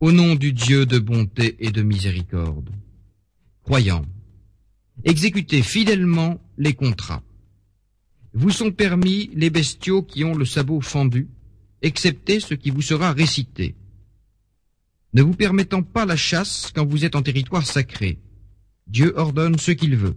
Au nom du Dieu de bonté et de miséricorde. Croyants, exécutez fidèlement les contrats. Vous sont permis les bestiaux qui ont le sabot fendu, excepté ce qui vous sera récité. Ne vous permettant pas la chasse quand vous êtes en territoire sacré. Dieu ordonne ce qu'il veut.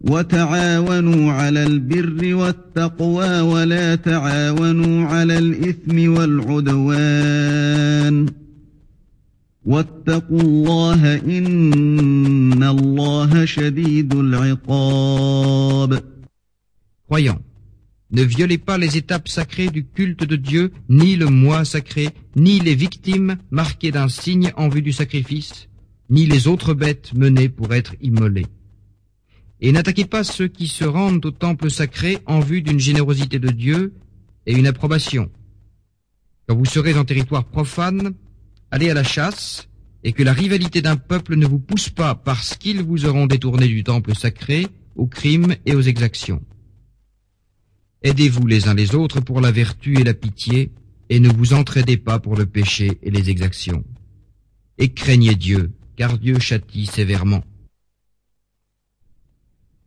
وتعاونوا على البر والتقوى ولا تعاونوا على الإثم والعدوان واتقوا الله إن الله شديد العقاب Croyants, ne violez pas les étapes sacrées du culte de Dieu, ni le mois sacré, ni les victimes marquées d'un signe en vue du sacrifice, ni les autres bêtes menées pour être immolées. Et n'attaquez pas ceux qui se rendent au temple sacré en vue d'une générosité de Dieu et une approbation. Quand vous serez en territoire profane, allez à la chasse, et que la rivalité d'un peuple ne vous pousse pas parce qu'ils vous auront détourné du temple sacré, aux crimes et aux exactions. Aidez-vous les uns les autres pour la vertu et la pitié, et ne vous entraidez pas pour le péché et les exactions. Et craignez Dieu, car Dieu châtie sévèrement.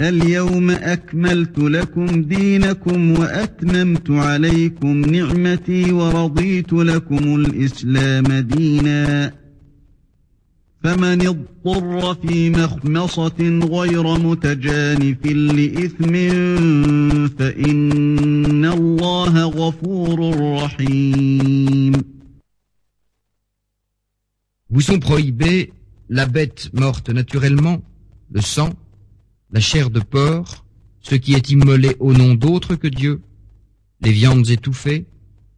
اليوم أكملت لكم دينكم وأتممت عليكم نعمتي ورضيت لكم الإسلام دينا. فمن اضطر في مخمصة غير متجانف لإثم فإن الله غفور رحيم. Vous sont prohibés la bête morte naturellement, le sang, la chair de porc, ce qui est immolé au nom d'autre que Dieu, les viandes étouffées,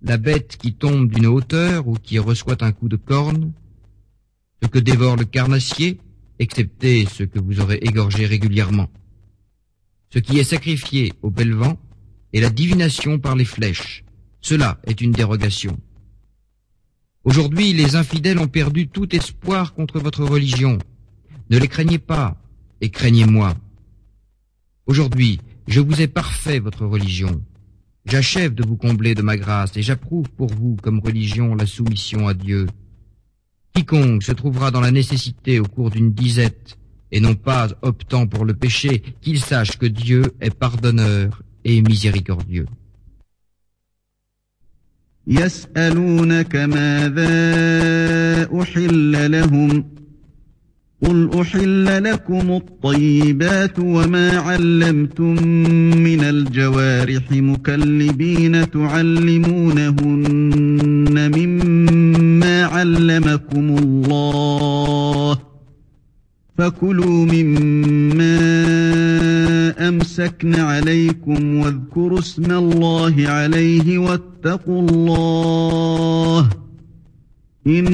la bête qui tombe d'une hauteur ou qui reçoit un coup de corne, ce que dévore le carnassier, excepté ce que vous aurez égorgé régulièrement, ce qui est sacrifié au bel vent, et la divination par les flèches. Cela est une dérogation. Aujourd'hui, les infidèles ont perdu tout espoir contre votre religion. Ne les craignez pas, et craignez-moi. Aujourd'hui, je vous ai parfait votre religion. J'achève de vous combler de ma grâce et j'approuve pour vous comme religion la soumission à Dieu. Quiconque se trouvera dans la nécessité au cours d'une disette et non pas optant pour le péché, qu'il sache que Dieu est pardonneur et miséricordieux. يسألونك ماذا أحل لهم قل أحل لكم الطيبات وما علمتم من الجوارح مكلبين تعلمونهن مما علمكم الله فكلوا مما أمسكن عليكم واذكروا اسم الله عليه واتقوا الله Il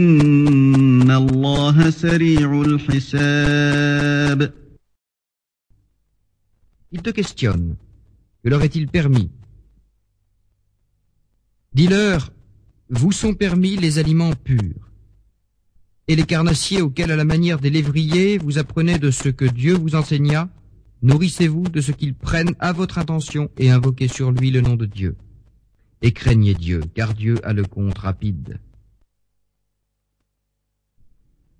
te questionne. Que leur est-il permis? Dis-leur, vous sont permis les aliments purs. Et les carnassiers auxquels, à la manière des lévriers, vous apprenez de ce que Dieu vous enseigna, nourrissez-vous de ce qu'ils prennent à votre intention et invoquez sur lui le nom de Dieu. Et craignez Dieu, car Dieu a le compte rapide.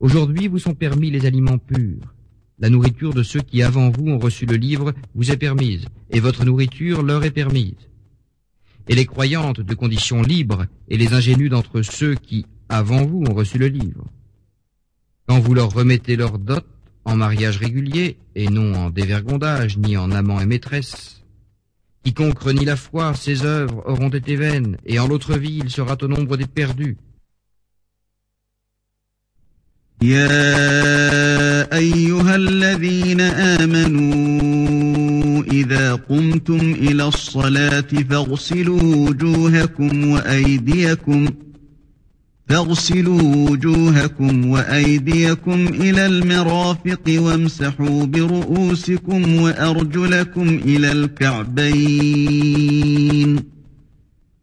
Aujourd'hui vous sont permis les aliments purs. La nourriture de ceux qui avant vous ont reçu le livre vous est permise, et votre nourriture leur est permise. Et les croyantes de conditions libres et les ingénus d'entre ceux qui avant vous ont reçu le livre. Quand vous leur remettez leur dot en mariage régulier, et non en dévergondage, ni en amant et maîtresse, quiconque renie la foi, ses œuvres auront été vaines, et en l'autre vie il sera au nombre des perdus. يا أيها الذين آمنوا إذا قمتم إلى الصلاة فاغسلوا وجوهكم وأيديكم فاغسلوا وجوهكم وأيديكم إلى المرافق وامسحوا برؤوسكم وأرجلكم إلى الكعبين.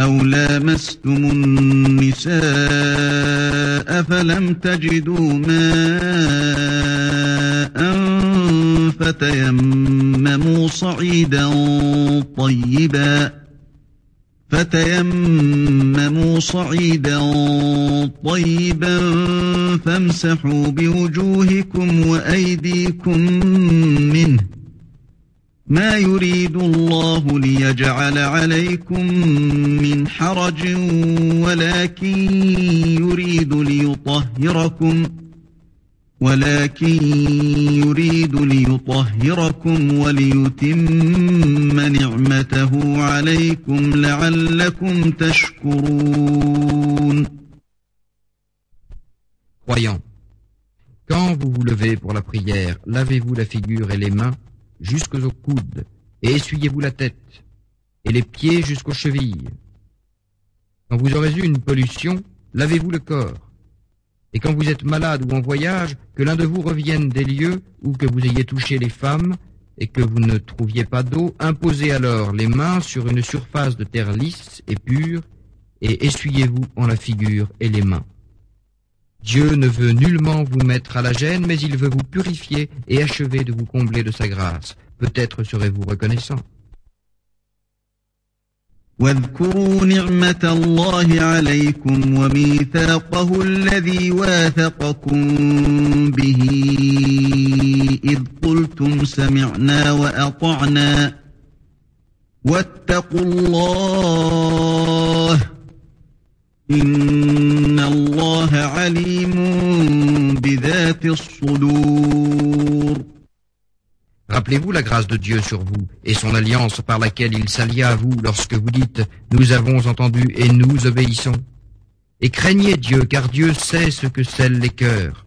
أَوْ لَامَسْتُمُ النِّسَاءَ فَلَمْ تَجِدُوا مَاءً فَتَيَمَّمُوا صَعِيدًا طَيِّبًا فتيمموا صعيدا طيبا فامسحوا بوجوهكم وأيديكم منه ما يريد الله ليجعل عليكم من حرج ولكن يريد ليطهركم ولكن يريد ليطهركم وليتم نعمته عليكم لعلكم تشكرون. Croyants, quand vous vous levez pour la prière, lavez-vous la figure et les mains jusqu'aux coudes, et essuyez-vous la tête, et les pieds jusqu'aux chevilles. Quand vous aurez eu une pollution, lavez-vous le corps. Et quand vous êtes malade ou en voyage, que l'un de vous revienne des lieux où que vous ayez touché les femmes, et que vous ne trouviez pas d'eau, imposez alors les mains sur une surface de terre lisse et pure, et essuyez-vous en la figure et les mains. Dieu ne veut nullement vous mettre à la gêne, mais il veut vous purifier et achever de vous combler de sa grâce. Peut-être serez-vous reconnaissant. واذكروا نعمة الله عليكم وميثاقه الذي واثقكم به إذ قلتم سمعنا وأطعنا واتقوا الله Rappelez-vous la grâce de Dieu sur vous et son alliance par laquelle il s'allia à vous lorsque vous dites ⁇ Nous avons entendu et nous obéissons ⁇ Et craignez Dieu car Dieu sait ce que scellent les cœurs.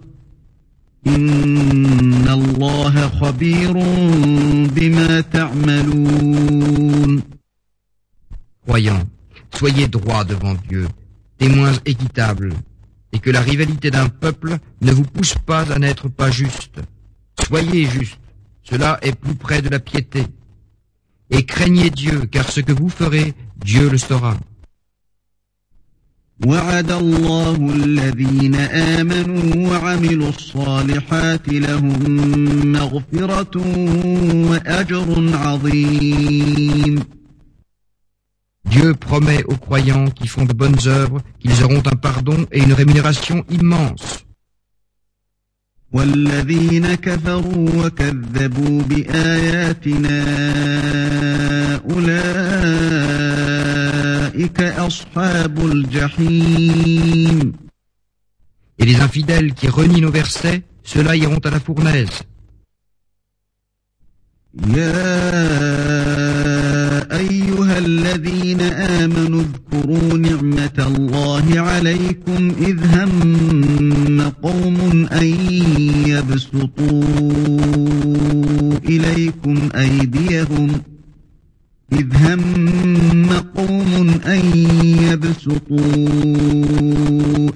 Inna soyez droits devant Dieu, témoins équitables, et que la rivalité d'un peuple ne vous pousse pas à n'être pas juste. Soyez juste, cela est plus près de la piété. Et craignez Dieu, car ce que vous ferez, Dieu le saura. وعد الله الذين آمنوا وعملوا الصالحات لهم مغفرة وأجر عظيم Dieu promet aux croyants qui font de bonnes œuvres qu'ils auront un pardon et une rémunération immense. والذين كفروا وكذبوا بآياتنا أولئك Et les infidèles qui renient nos versets, ceux-là iront à la fournaise. يا أيها الذين آمنوا اذكروا الله عليكم إذ هم قوم أن يبسطوا إليكم أيديهم إذ هم قوم أن يبسطوا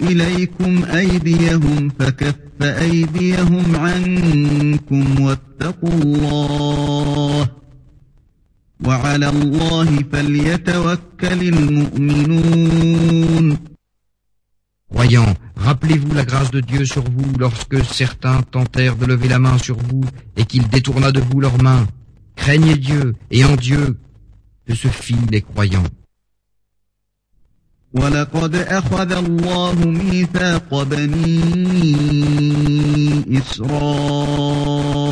إليكم أيديهم فكف أيديهم عنكم واتقوا الله وعلى الله فليتوكل المؤمنون Croyants, rappelez-vous la grâce de Dieu sur vous lorsque certains tentèrent de lever la main sur vous et qu'il détourna de vous leurs mains. Craignez Dieu et en Dieu que se fient les croyants. ولقد أخذ الله ميثاق بني إسرائيل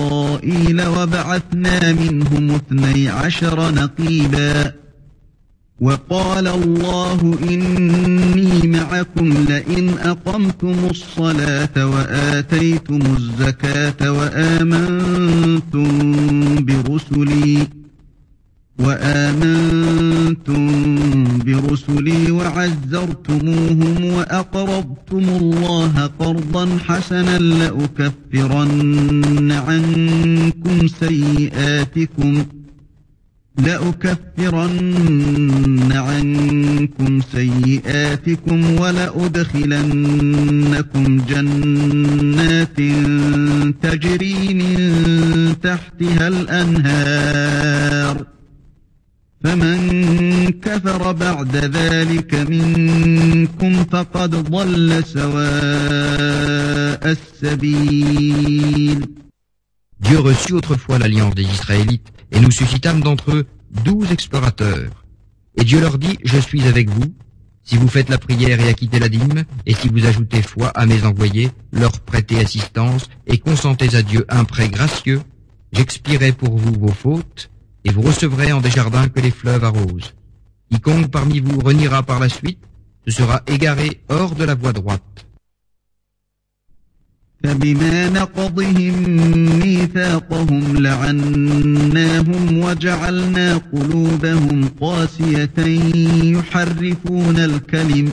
وبعثنا منهم اثني عشر نقيبا وقال الله إني معكم لئن أقمتم الصلاة وآتيتم الزكاة وآمنتم برسلي وآمنتم برسلي وعزرتموهم وأقرضتم الله قرضا حسنا لأكفرن عنكم سيئاتكم لأكفرن عنكم سيئاتكم ولأدخلنكم جنات تجري من تحتها الأنهار فمن كفر بعد ذلك منكم فقد ضل سواء السبيل Dieu reçut autrefois l'alliance des Israélites et nous suscitâmes d'entre eux douze explorateurs. Et Dieu leur dit, je suis avec vous, si vous faites la prière et acquittez la dîme, et si vous ajoutez foi à mes envoyés, leur prêtez assistance, et consentez à Dieu un prêt gracieux, j'expierai pour vous vos fautes, et vous recevrez en des jardins que les fleuves arrosent. Quiconque parmi vous reniera par la suite, se sera égaré hors de la voie droite. فبما نقضهم ميثاقهم لعناهم وجعلنا قلوبهم قاسية يحرفون الكلم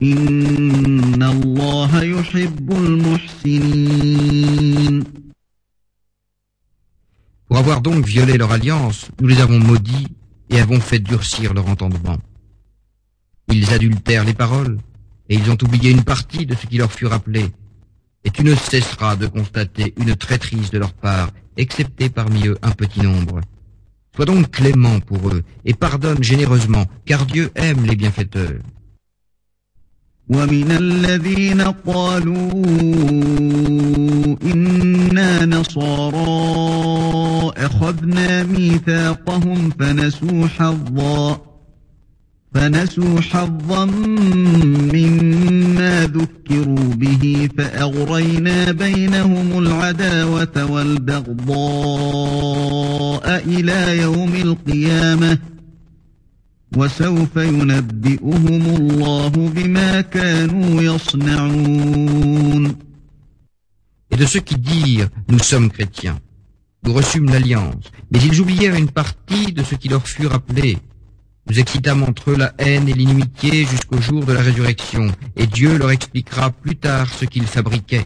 Pour avoir donc violé leur alliance, nous les avons maudits et avons fait durcir leur entendement. Ils adultèrent les paroles, et ils ont oublié une partie de ce qui leur fut rappelé. Et tu ne cesseras de constater une traîtrise de leur part, excepté parmi eux un petit nombre. Sois donc clément pour eux, et pardonne généreusement, car Dieu aime les bienfaiteurs. ومن الذين قالوا إنا نصارى أخذنا ميثاقهم فنسوا حظا فنسوا حظا مما ذكروا به فأغرينا بينهم العداوة والبغضاء إلى يوم القيامة. وسوف ينبئهم الله بما كانوا يصنعون Et de ceux qui dirent, nous sommes chrétiens, nous reçûmes l'alliance, mais ils oublièrent une partie de ce qui leur fut rappelé. Nous excitâmes entre eux la haine et l'inimitié jusqu'au jour de la résurrection, et Dieu leur expliquera plus tard ce qu'ils fabriquaient.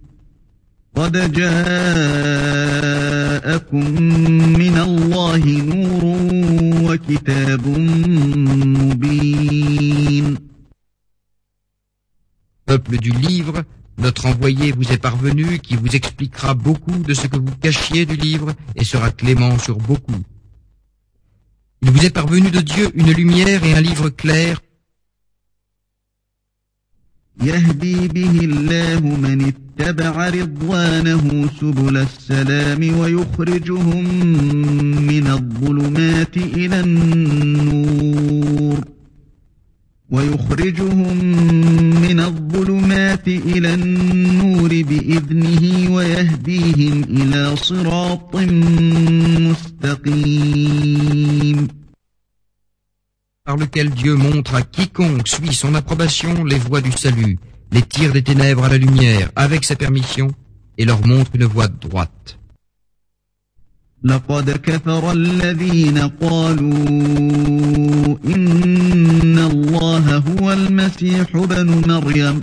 قد جاءكم من الله نور وكتاب مبين Peuple du livre, notre envoyé vous est parvenu qui vous expliquera beaucoup de ce que vous cachiez du livre et sera clément sur beaucoup. Il vous est parvenu de Dieu une lumière et un livre clair يهدي به الله من اتبع رضوانه سبل السلام ويخرجهم من الظلمات إلى النور. ويخرجهم من الظلمات إلى النور بإذنه ويهديهم إلى صراط مستقيم. par lequel Dieu montre à quiconque suit son approbation les voies du salut, les tire des ténèbres à la lumière avec sa permission et leur montre une voie droite. لقد كفر الذين قالوا إن الله هو المسيح ابن مريم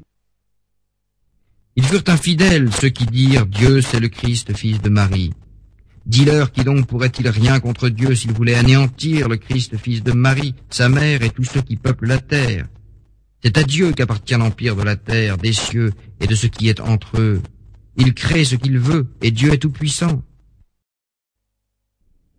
Ils furent infidèles, ceux qui dirent Dieu c'est le Christ, fils de Marie. Dis-leur qui donc pourrait-il rien contre Dieu s'il voulait anéantir le Christ, fils de Marie, sa mère et tous ceux qui peuplent la terre. C'est à Dieu qu'appartient l'empire de la terre, des cieux et de ce qui est entre eux. Il crée ce qu'il veut et Dieu est tout-puissant.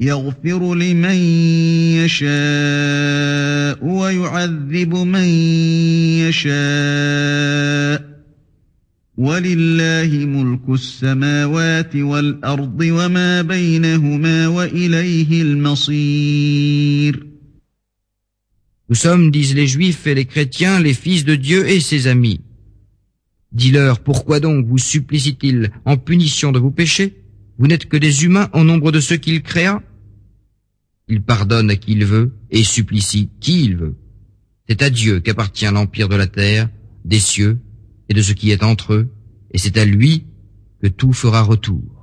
يغفر لمن يشاء ويعذب من يشاء ولله ملك السماوات والأرض وما بينهما وإليه المصير Nous sommes, disent les Juifs et les chrétiens, les fils de Dieu et ses amis. Dis-leur, pourquoi donc vous supplicient-ils en punition de vos péchés Vous n'êtes que des humains au nombre de ceux qu'il créa Il pardonne à qui il veut et supplie qui il veut. C'est à Dieu qu'appartient l'empire de la terre, des cieux et de ce qui est entre eux, et c'est à lui que tout fera retour.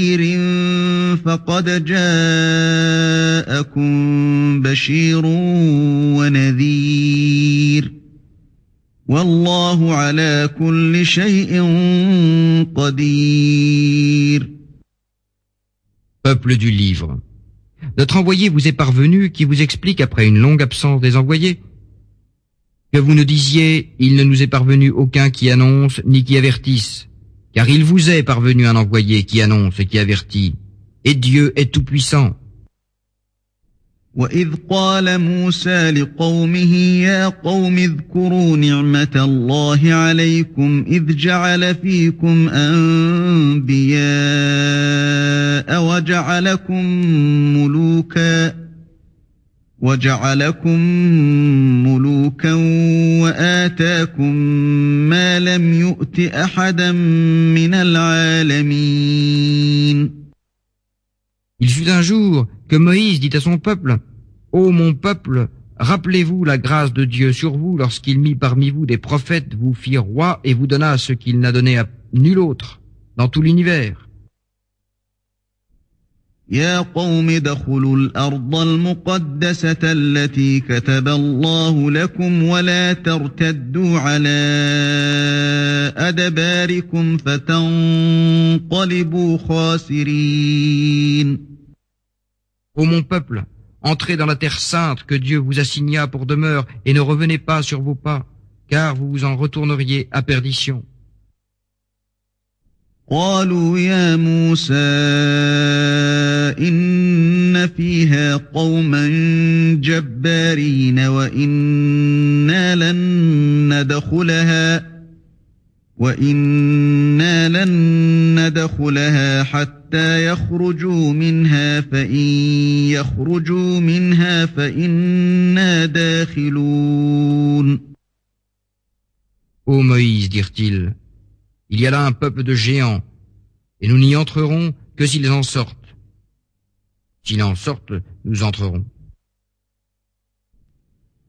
فقد جاءكم بشير ونذير والله على كل شيء قدير Peuple du livre Notre envoyé vous est parvenu qui vous explique après une longue absence des envoyés que vous nous disiez il ne nous est parvenu aucun qui annonce ni qui avertisse, car il vous est parvenu un envoyé qui annonce et qui avertit, Et Dieu est tout-puissant. وإذ قال موسى لقومه يا قوم اذكروا نعمة الله عليكم إذ جعل فيكم أنبياء وجعلكم ملوكا وجعلكم ملوكا وآتاكم ما لم يؤت أحدا من العالمين Il fut un jour que Moïse dit à son peuple, Ô mon peuple, rappelez-vous la grâce de Dieu sur vous lorsqu'il mit parmi vous des prophètes, vous fit roi et vous donna ce qu'il n'a donné à nul autre dans tout l'univers. يا قوم ادخلوا الأرض المقدسة التي كتب الله لكم ولا ترتدوا على أدباركم فتنقلبوا خاسرين Ô mon peuple, entrez dans la terre sainte que Dieu vous assigna pour demeure et ne revenez pas sur vos pas, car vous vous en retourneriez à perdition. قالوا يا موسى إن فيها قوما جبارين وإنا لن ندخلها وإنا لن ندخلها حتى يخرجوا منها فإن يخرجوا منها فإنا داخلون Ô Moïse, dirent-ils, il y a là un peuple de géants, et nous n'y entrerons que s'ils en sortent. S'ils en sortent, nous entrerons.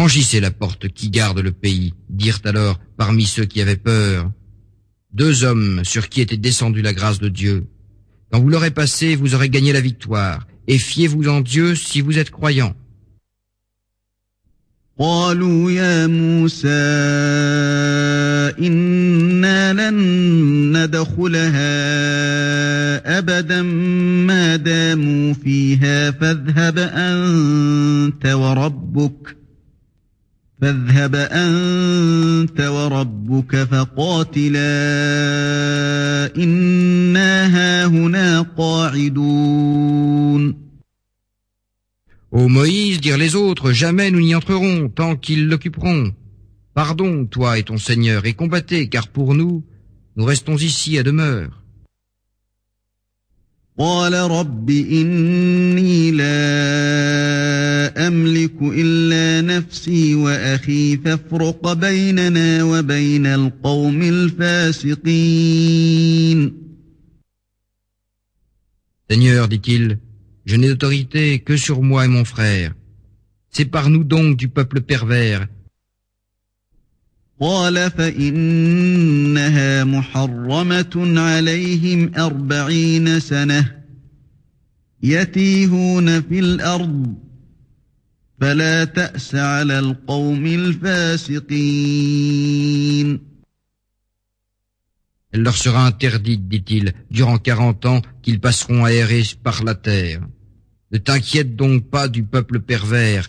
Franchissez la porte qui garde le pays, dirent alors parmi ceux qui avaient peur. Deux hommes sur qui était descendue la grâce de Dieu. Quand vous l'aurez passé, vous aurez gagné la victoire, et fiez-vous en Dieu si vous êtes croyants. قالوا يا موسى إنا لن ندخلها أبدا ما داموا فيها فاذهب أنت وربك فاذهب أنت وربك فقاتلا إنا هاهنا قاعدون Ô Moïse, dirent les autres, jamais nous n'y entrerons tant qu'ils l'occuperont. Pardon, toi et ton Seigneur, et combattez, car pour nous, nous restons ici à demeure. قال رب إني لا أملك إلا نفسي وأخي فافرق بيننا وبين القوم الفاسقين Seigneur, dit-il, je n'ai d'autorité que sur moi et mon frère. Sépare-nous donc du peuple pervers. قال فإنها محرمة عليهم أربعين سنة يتيهون في الأرض فلا تأس على القوم الفاسقين Elle leur sera interdite, dit-il, durant quarante ans qu'ils passeront à errer par la terre. Ne t'inquiète donc pas du peuple pervers.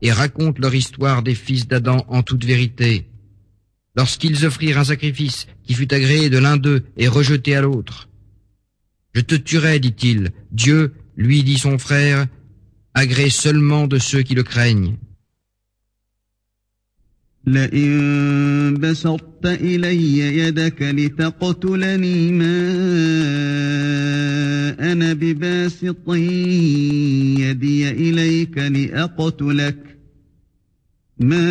et raconte leur histoire des fils d'Adam en toute vérité. Lorsqu'ils offrirent un sacrifice qui fut agréé de l'un d'eux et rejeté à l'autre. Je te tuerai, dit-il. Dieu, lui dit son frère, agrée seulement de ceux qui le craignent. أنا بباسط يدي إليك لأقتلك ما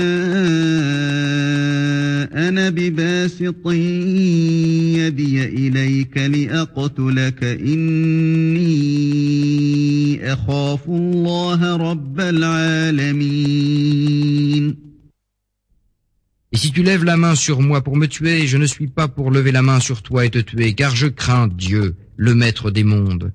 أنا بباسط يدي إليك لأقتلك إني أخاف الله رب العالمين Et si tu lèves la main sur moi pour me tuer, je ne suis pas pour lever la main sur toi et te tuer, car je crains Dieu, le maître des mondes.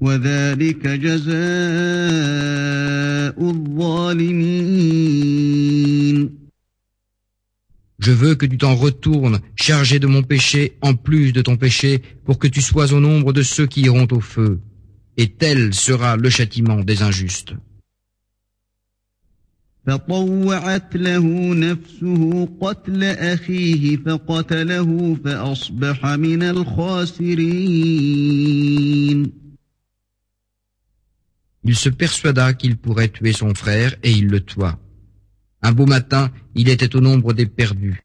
وذلك جزاء الظالمين Je veux que tu t'en retournes, chargé de mon péché, en plus de ton péché, pour que tu sois au nombre de ceux qui iront au feu. Et tel sera le châtiment des injustes. Il se persuada qu'il pourrait tuer son frère et il le tua. Un beau matin, il était au nombre des perdus.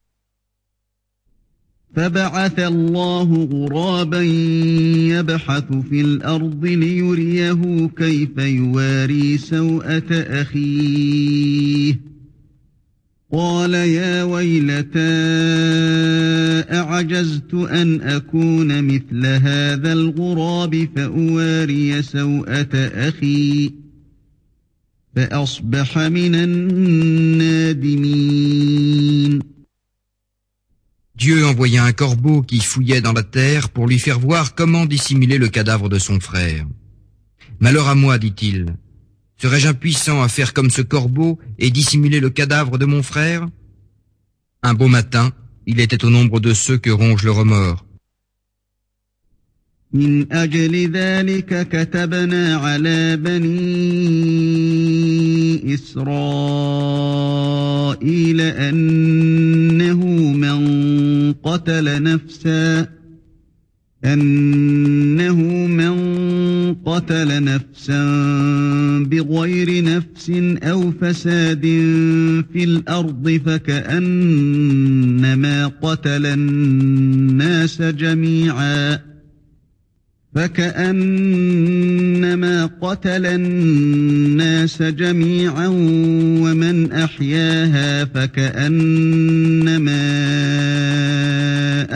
فبعث الله غرابا يبحث في الأرض ليريه كيف يواري سوءة أخيه قال يا ويلتى أعجزت أن أكون مثل هذا الغراب فأواري سوءة أخي Dieu envoya un corbeau qui fouillait dans la terre pour lui faire voir comment dissimuler le cadavre de son frère. Malheur à moi, dit-il. Serais-je impuissant à faire comme ce corbeau et dissimuler le cadavre de mon frère Un beau matin, il était au nombre de ceux que ronge le remords. من أجل ذلك كتبنا على بني إسرائيل أنه من قتل نفسا أنه من قتل نفسا بغير نفس أو فساد في الأرض فكأنما قتل الناس جميعا فكأنما قتل الناس جميعا ومن أحياها فكأنما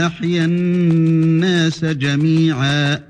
أحيا الناس جميعا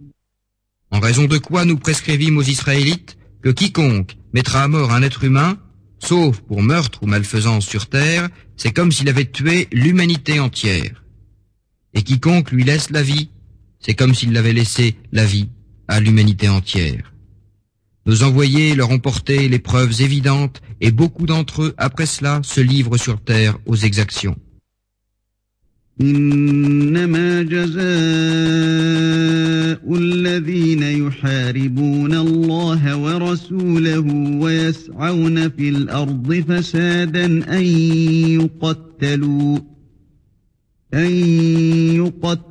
En raison de quoi nous prescrivîmes aux Israélites que quiconque mettra à mort un être humain, sauf pour meurtre ou malfaisance sur terre, c'est comme s'il avait tué l'humanité entière. Et quiconque lui laisse la vie, c'est comme s'il avait laissé la vie à l'humanité entière. Nos envoyés leur ont porté les preuves évidentes, et beaucoup d'entre eux, après cela, se livrent sur terre aux exactions. إنما جزاء الذين يحاربون الله ورسوله ويسعون في الأرض فسادا أن يقتلوا أن يقتلوا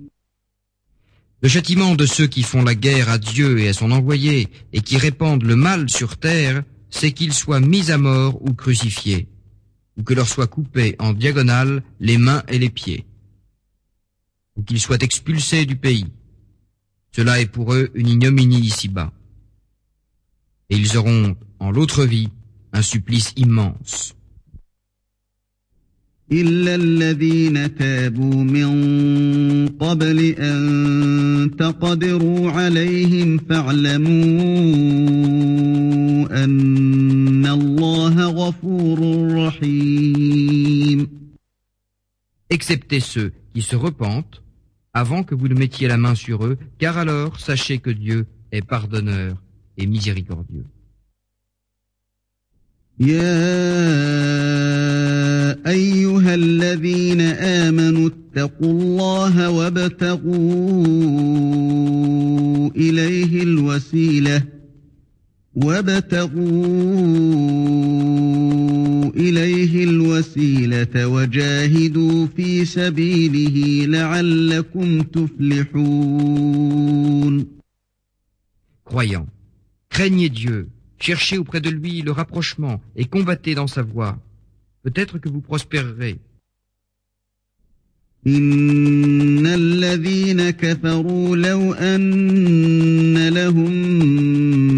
Le châtiment de ceux qui font la guerre à Dieu et à son envoyé et qui répandent le mal sur terre, c'est qu'ils soient mis à mort ou crucifiés, ou que leur soient coupés en diagonale les mains et les pieds, ou qu'ils soient expulsés du pays. Cela est pour eux une ignominie ici-bas. Et ils auront, en l'autre vie, un supplice immense. إلا الذين تابوا من قبل أن تقدروا عليهم فاعلموا أن الله غفور رحيم Excepté ceux qui se repentent avant que vous ne mettiez la main sur eux, car alors sachez que Dieu est pardonneur et miséricordieux. يا أيها الذين آمنوا اتقوا الله وابتغوا إليه الوسيلة وابتغوا إليه الوسيلة وجاهدوا في سبيله لعلكم تفلحون. Croyants, craignez Dieu, cherchez auprès de lui le rapprochement et combattez dans sa voie. Peut-être que vous prospérerez. إن الذين كفروا لو أن لهم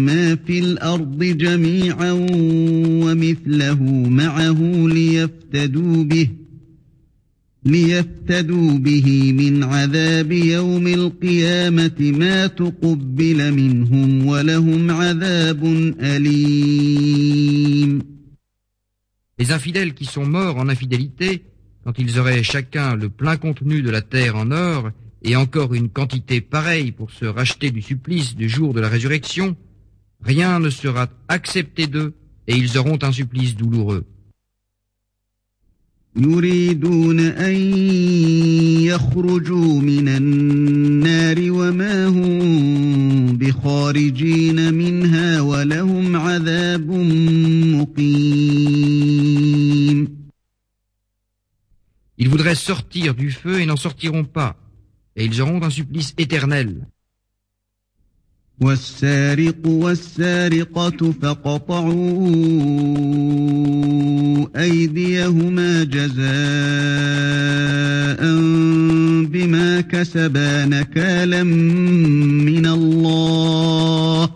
ما في الأرض جميعا ومثله معه ليفتدوا به ليفتدوا به من عذاب يوم القيامة ما تقبل منهم ولهم عذاب أليم Les infidèles qui sont morts en infidélité, quand ils auraient chacun le plein contenu de la terre en or, et encore une quantité pareille pour se racheter du supplice du jour de la résurrection, rien ne sera accepté d'eux, et ils auront un supplice douloureux. يريدون أن يخرجوا من النار وما هم بخارجين منها ولهم عذاب مقيم Ils voudraient sortir du feu et n'en sortiront pas, et ils auront un supplice éternel. والسارق والسارقة فقطعوا أيديهما جزاء بما كسبا نكالا من الله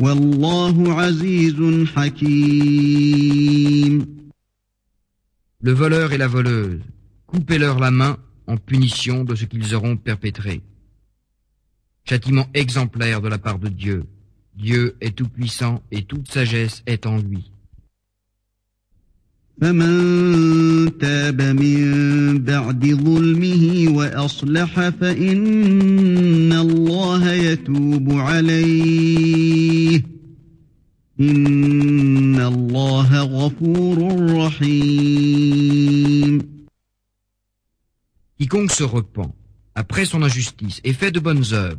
والله عزيز حكيم Le voleur et la voleuse, coupez-leur la main en punition de ce qu'ils auront perpétré. Châtiment exemplaire de la part de Dieu. Dieu est tout-puissant et toute sagesse est en lui. فمن تاب من بعد ظلمه وأصلح فإن الله يتوب عليه إن الله غفور رحيم Quiconque se repent après son injustice et fait de bonnes œuvres,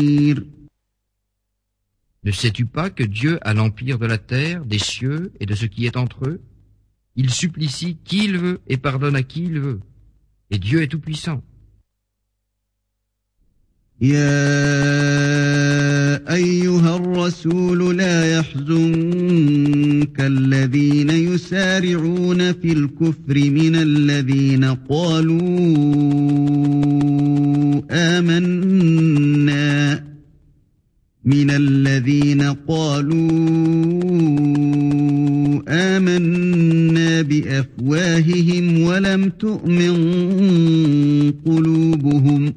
Ne sais-tu pas que Dieu a l'empire de la terre, des cieux et de ce qui est entre eux Il supplie qui il veut et pardonne à qui il veut. Et Dieu est tout-puissant. يا ايها الرسول لا يحزنك الذين يسارعون في الكفر من الذين قالوا آمنا من الذين قالوا آمنا بأفواههم ولم تؤمن قلوبهم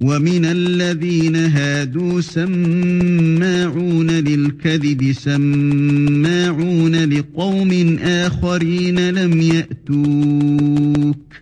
ومن الذين هادوا سماعون للكذب سماعون لقوم آخرين لم يأتوك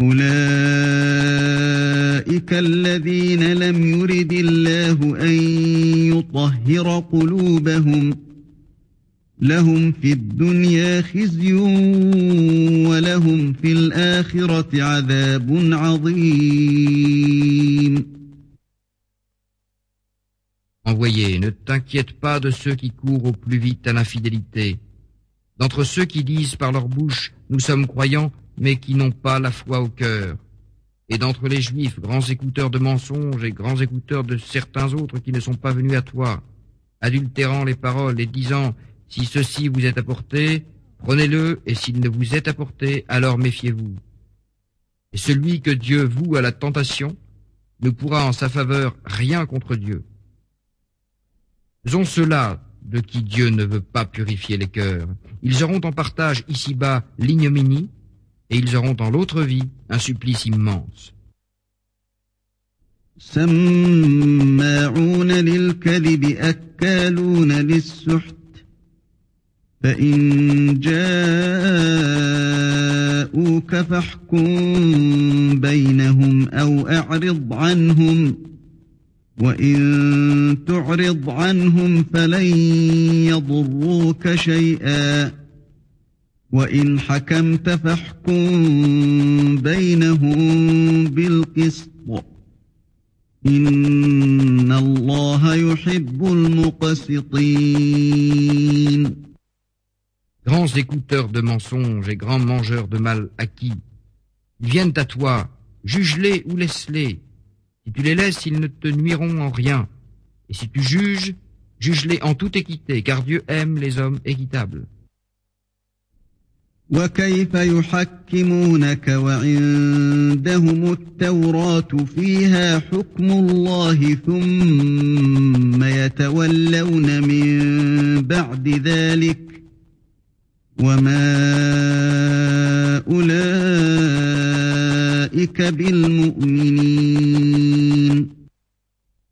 أولئك الذين لم يرد الله أن يطهر قلوبهم لهم في الدنيا خزي ولهم في الآخرة عذاب عظيم Envoyé, ne t'inquiète pas de ceux qui courent au plus vite à l'infidélité. D'entre ceux qui disent par leur bouche, nous sommes croyants, mais qui n'ont pas la foi au cœur. Et d'entre les juifs, grands écouteurs de mensonges et grands écouteurs de certains autres qui ne sont pas venus à toi, adultérant les paroles et disant, si ceci vous est apporté, prenez-le, et s'il ne vous est apporté, alors méfiez-vous. Et celui que Dieu voue à la tentation ne pourra en sa faveur rien contre Dieu. Sont ceux-là de qui Dieu ne veut pas purifier les cœurs. Ils auront en partage ici-bas l'ignominie, et ils auront dans l'autre vie un supplice immense. سماعون للكذب أكالون للسحت. فإن جاءوك فاحكم بينهم أو أعرض عنهم. وإن تعرض عنهم فلن يضروك شيئا. وإن حكمت فاحكم بينهم بالقسط إن الله يحب المقسطين Grands écouteurs de mensonges et grands mangeurs de mal acquis, ils viennent à toi, juge-les ou laisse-les, Si tu les laisses, ils ne te nuiront en rien. Et si tu juges, juge-les en toute équité, car Dieu aime les hommes équitables. وكيف يحكمونك وعندهم التوراة فيها حكم الله ثم يتولون من بعد ذلك وما أولئك بالمؤمنين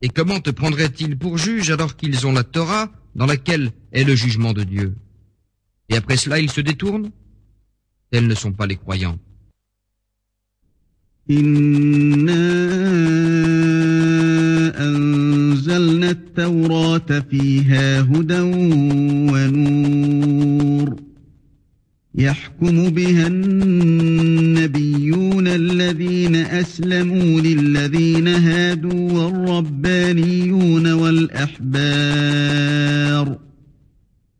Et comment te prendraient-ils pour juge alors qu'ils ont la Torah dans laquelle est le jugement de Dieu Et après cela, ils se détournent Tels ne sont pas les croyants. يحكم بها النبيون الذين أسلموا للذين هادوا والربانيون والأحبار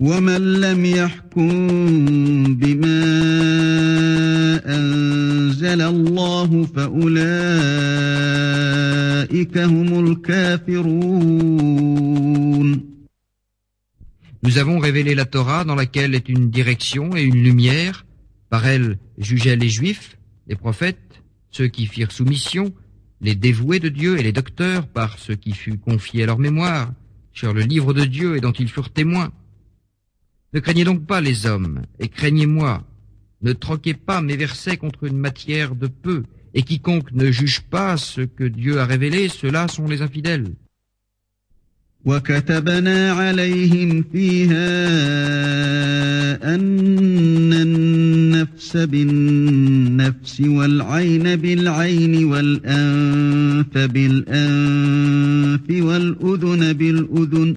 ومن لم يحكم بما أنزل الله فأولئك هم الكافرون Nous avons révélé la Torah dans laquelle est une direction et une lumière Par elle jugeaient les juifs, les prophètes, ceux qui firent soumission, les dévoués de Dieu et les docteurs par ce qui fut confié à leur mémoire, sur le livre de Dieu et dont ils furent témoins. Ne craignez donc pas les hommes, et craignez-moi. Ne troquez pas mes versets contre une matière de peu, et quiconque ne juge pas ce que Dieu a révélé, ceux-là sont les infidèles. وكتبنا عليهم فيها أن النفس بالنفس والعين بالعين والأنف بالأنف والأذن بالأذن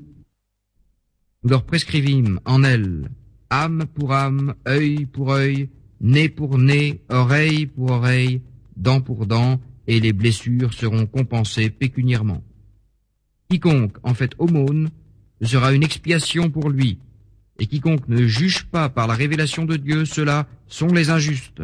Nous leur prescrivîmes en elles âme pour âme, œil pour œil, nez pour nez, oreille pour oreille, dent pour dent, et les blessures seront compensées pécuniairement. Quiconque en fait aumône sera une expiation pour lui, et quiconque ne juge pas par la révélation de Dieu, ceux-là sont les injustes.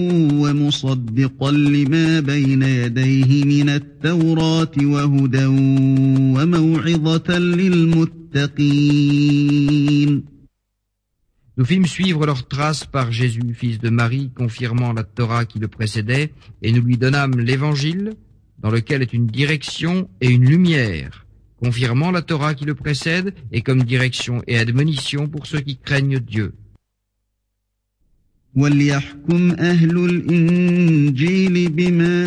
ومصدقا لما بين يديه من التوراة وهدى وموعظة للمتقين Nous fîmes suivre leurs traces par Jésus, fils de Marie, confirmant la Torah qui le précédait, et nous lui donnâmes l'Évangile, dans lequel est une direction et une lumière, confirmant la Torah qui le précède, et comme direction et admonition pour ceux qui craignent Dieu. وليحكم أهل الإنجيل بما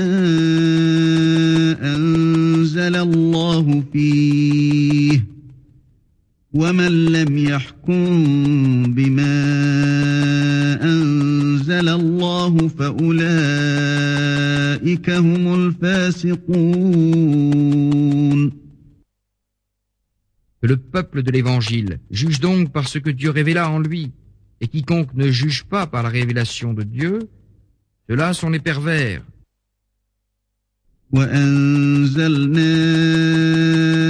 أنزل الله فيه ومن لم يحكم بما أنزل الله فأولئك هم الفاسقون Que le peuple de l'Évangile juge donc par ce que Dieu révéla en lui, et quiconque ne juge pas par la révélation de Dieu, ceux-là sont les pervers. وأنزلنا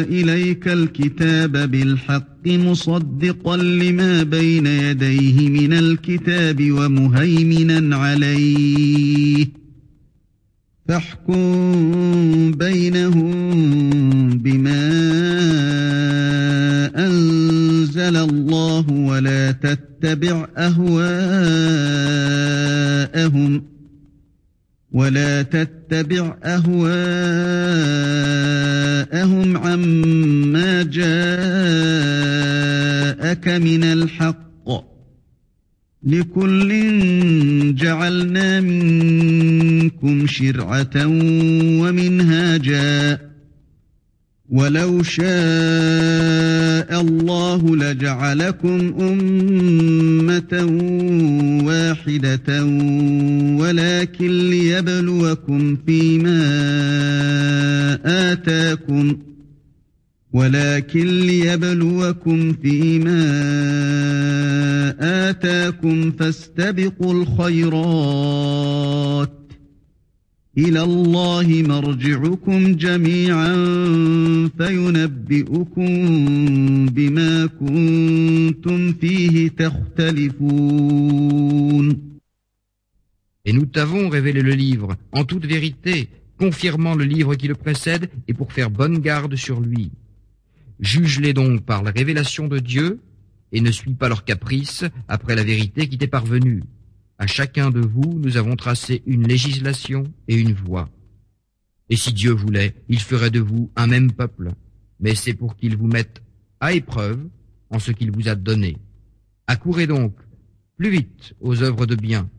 إليك الكتاب بالحق مصدقا لما بين يديه من الكتاب ومهيمنا عليه فاحكم بينهم بما أنزل الله ولا تتبع أهواءهم ولا تتبع أهواءهم عما جاءك من الحق لكل جعلنا منكم شرعة ومنهاجا ولو شاء الله لجعلكم أمة واحدة ولكن ليبلوكم فيما آتاكم ولكن ليبلوكم فيما آتاكم فاستبقوا الخيرات إلى الله مرجعكم جميعا فينبئكم بما كنتم فيه تختلفون Et nous t'avons révélé le livre, en toute vérité, confirmant le livre qui le précède, et pour faire bonne garde sur lui. Juge-les donc par la révélation de Dieu, et ne suis pas leurs caprices après la vérité qui t'est parvenue. À chacun de vous, nous avons tracé une législation et une voie. Et si Dieu voulait, il ferait de vous un même peuple, mais c'est pour qu'il vous mette à épreuve en ce qu'il vous a donné. Accourez donc plus vite aux œuvres de bien.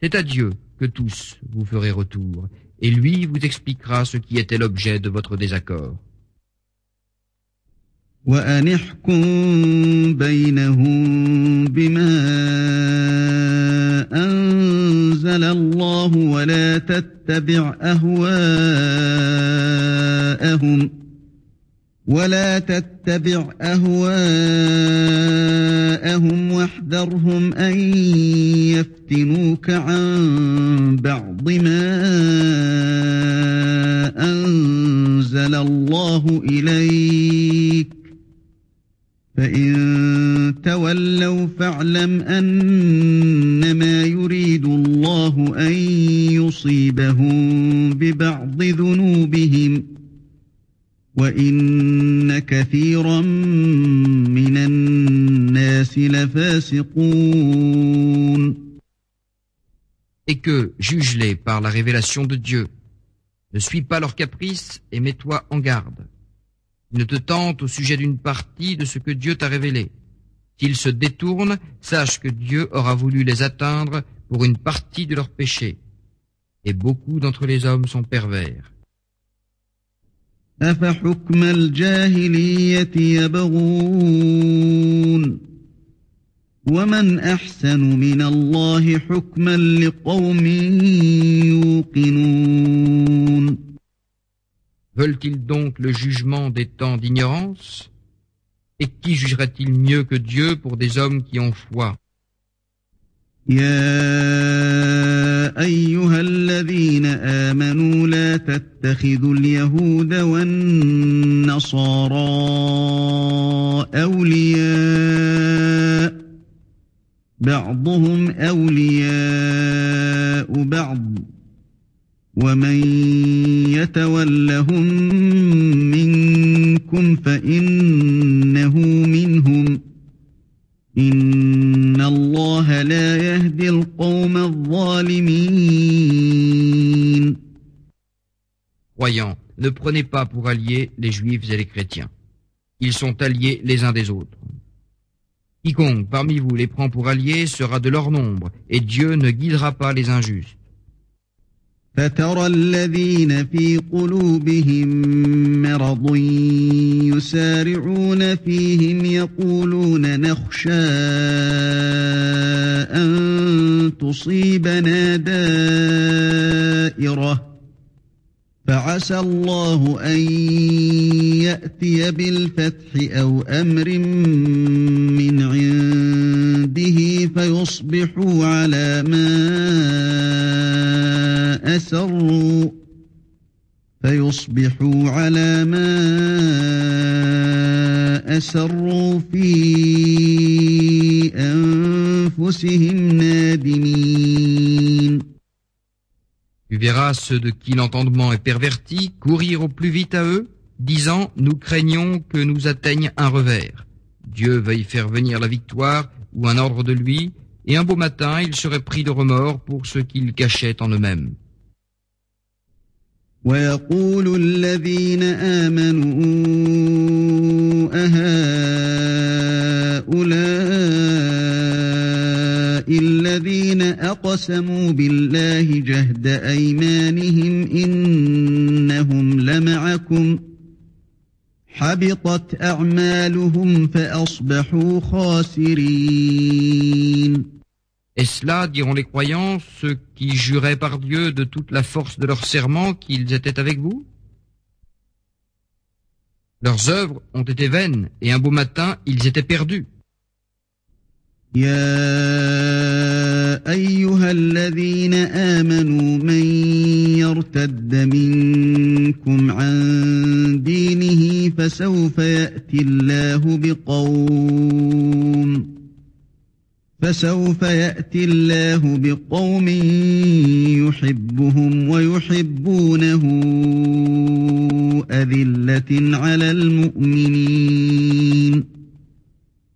C'est à Dieu que tous vous ferez retour, et lui vous expliquera ce qui était l'objet de votre désaccord. وأن احكم بينهم بما أنزل الله ولا تتبع أهواءهم ولا تتبع أهواءهم واحذرهم أن يفتنوك عن بعض ما أنزل الله إليك فإن تولوا فاعلم أنما يريد الله أن يصيبهم ببعض ذنوبهم ۖ وَإِنَّ كَثِيرًا مِنَ النَّاسِ لَفَاسِقُونَ Et que, juge-les par la révélation de Dieu. Ne suis pas leurs caprices et mets-toi en garde. Ne te tente au sujet d'une partie de ce que Dieu t'a révélé. S'ils se détournent, sache que Dieu aura voulu les atteindre pour une partie de leurs péchés. Et beaucoup d'entre les hommes sont pervers. Veulent-ils donc le jugement des temps d'ignorance Et qui jugerait-il mieux que Dieu pour des hommes qui ont foi يا أيها الذين آمنوا لا تتخذوا اليهود والنصارى أولياء بعضهم أولياء بعض ومن يتولهم منكم فإنه منهم إن الله لا يهدي القوم الظالمين Croyants, ne prenez pas pour alliés les juifs et les chrétiens. Ils sont alliés les uns des autres. Quiconque parmi vous les prend pour alliés sera de leur nombre, et Dieu ne guidera pas les injustes. فترى الذين في قلوبهم مرض يسارعون فيهم يقولون نخشى أن تصيبنا دائرة. فعسى الله أن يأتي بالفتح أو أمر من عنده فيصبحوا على ما أسروا فيصبحوا على ما أسروا في أنفسهم نادمين Tu verras ceux de qui l'entendement est perverti courir au plus vite à eux, disant Nous craignons que nous atteigne un revers. Dieu veuille faire venir la victoire ou un ordre de lui, et un beau matin ils seraient pris de remords pour ce qu'ils cachaient en eux-mêmes. ويقول الذين آمنوا أهؤلاء الذين أقسموا بالله جهد أيمانهم إنهم لمعكم حبطت أعمالهم فأصبحوا خاسرين Et cela, diront les croyants, ceux qui juraient par Dieu de toute la force de leur serment qu'ils étaient avec vous Leurs œuvres ont été vaines, et un beau matin, ils étaient perdus. يا أيها الذين آمنوا من يرتد منكم عن دينه فسوف يأتي الله بقوم فسوف يأتي الله بقوم يحبهم ويحبونه أذلة على المؤمنين.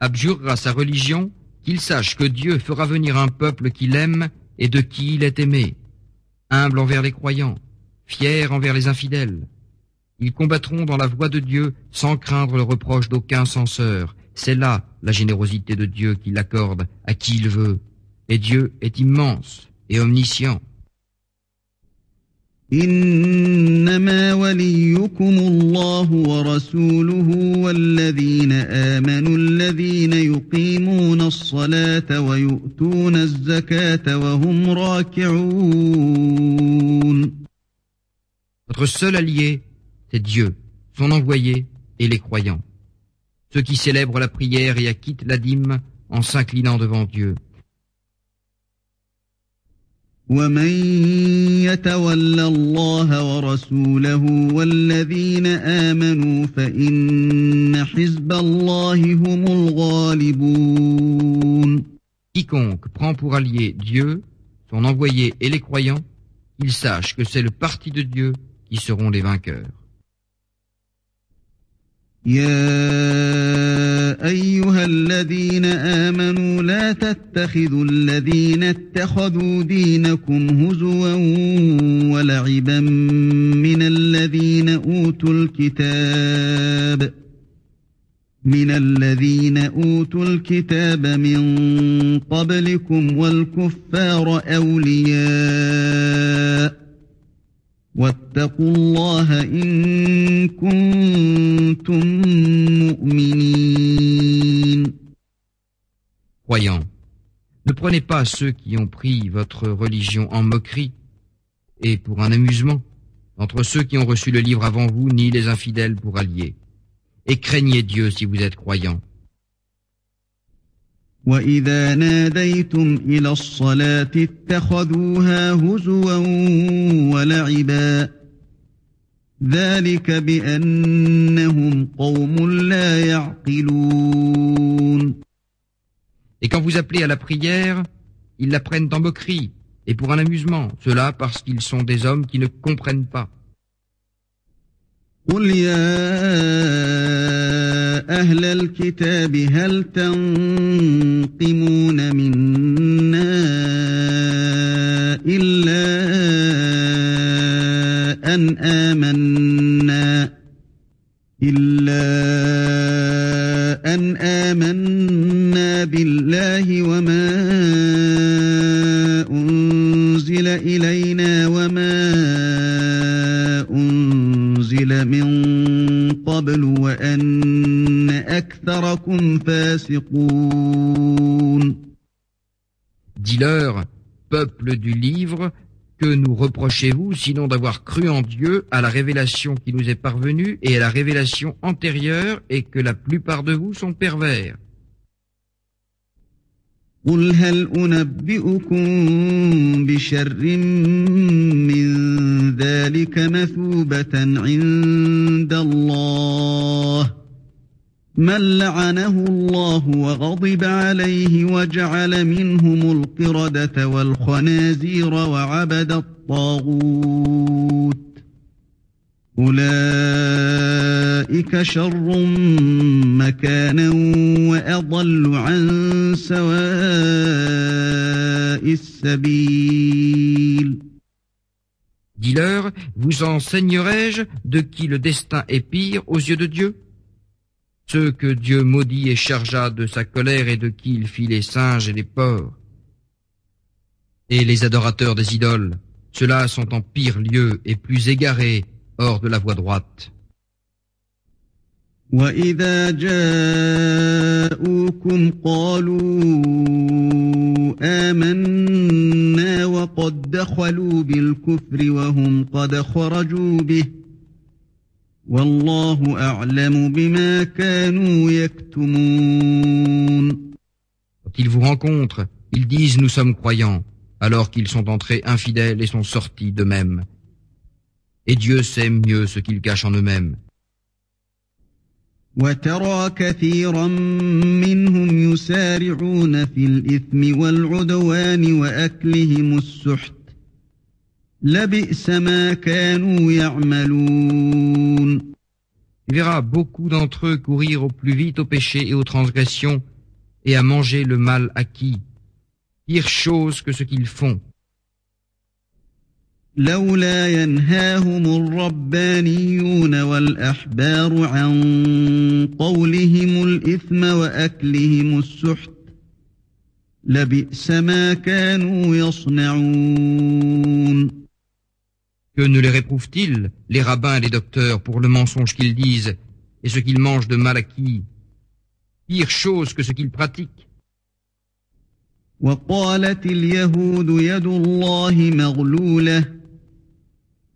abjurera sa religion, qu'il sache que Dieu fera venir un peuple qu'il aime et de qui il est aimé. humbles envers les croyants, fiers envers les infidèles. Ils combattront dans la voie de Dieu sans craindre le reproche d'aucun censeur. C'est là la générosité de Dieu qu'il accorde à qui il veut. Et Dieu est immense et omniscient. إنما وليكم الله ورسوله والذين آمنوا الذين يقيمون الصلاة ويؤتون الزكاة وهم راكعون Votre seul allié, c'est Dieu, son envoyé et les croyants. Ceux qui célèbrent la prière et acquittent la dîme en s'inclinant devant Dieu. ومن يتول الله ورسوله والذين آمنوا فإن حزب الله هم الغالبون Quiconque prend pour allié Dieu, son envoyé et les croyants, il sache que c'est le parti de Dieu qui seront les vainqueurs. يا أيها الذين آمنوا لا تتخذوا الذين اتخذوا دينكم هزوا ولعبا من الذين أوتوا الكتاب من الذين أوتوا الكتاب من قبلكم والكفار أولياء Croyants, ne prenez pas ceux qui ont pris votre religion en moquerie et pour un amusement, entre ceux qui ont reçu le livre avant vous, ni les infidèles pour alliés. Et craignez Dieu si vous êtes croyants. Et quand vous appelez à la prière, ils la prennent en moquerie, et pour un amusement, cela parce qu'ils sont des hommes qui ne comprennent pas. قل يا أهل الكتاب هل تنقمون منا إلا أن آمنا إلا أن آمنا بالله وما أنزل إلينا وما أنزل من قبل وأن أكثركم فاسقون Dis-leur, peuple du livre, que nous reprochez-vous sinon d'avoir cru en Dieu, à la révélation qui nous est parvenue et à la révélation antérieure, et que la plupart de vous sont pervers قل هل أنبئكم بشر من ذلك مثوبة عند الله. من لعنه الله وغضب عليه وجعل منهم القردة والخنازير وعبد الطاغوت. أولئك شر مكانا وأضل عن سواء السبيل. Dis-leur, vous enseignerai-je de qui le destin est pire aux yeux de Dieu? Ceux que Dieu maudit et chargea de sa colère et de qui il fit les singes et les porcs. Et les adorateurs des idoles, ceux-là sont en pire lieu et plus égarés hors de la voie droite. وإذا جاءوكم قالوا آمنا وقد دخلوا بالكفر وهم قد خرجوا به والله أعلم بما كانوا يكتمون Quand ils vous rencontrent, ils disent nous sommes croyants, alors qu'ils sont entrés infidèles et sont sortis d'eux-mêmes. Et Dieu sait mieux ce qu'ils cachent en eux-mêmes. وترى كثيرا منهم يسارعون في الإثم والعدوان وأكلهم السحت لبئس ما كانوا يعملون Tu verras beaucoup d'entre eux courir au plus vite au péché et aux transgressions et à manger le mal acquis. Pire chose que ce qu'ils font. لولا ينهاهم الربانيون والأحبار عن قولهم الإثم وأكلهم السحت لبئس ما كانوا يصنعون Que ne les réprouvent-ils, les rabbins et les docteurs, pour le mensonge qu'ils disent et ce qu'ils mangent de mal acquis Pire chose que ce qu'ils pratiquent. وقالت اليهود يد الله مغلولة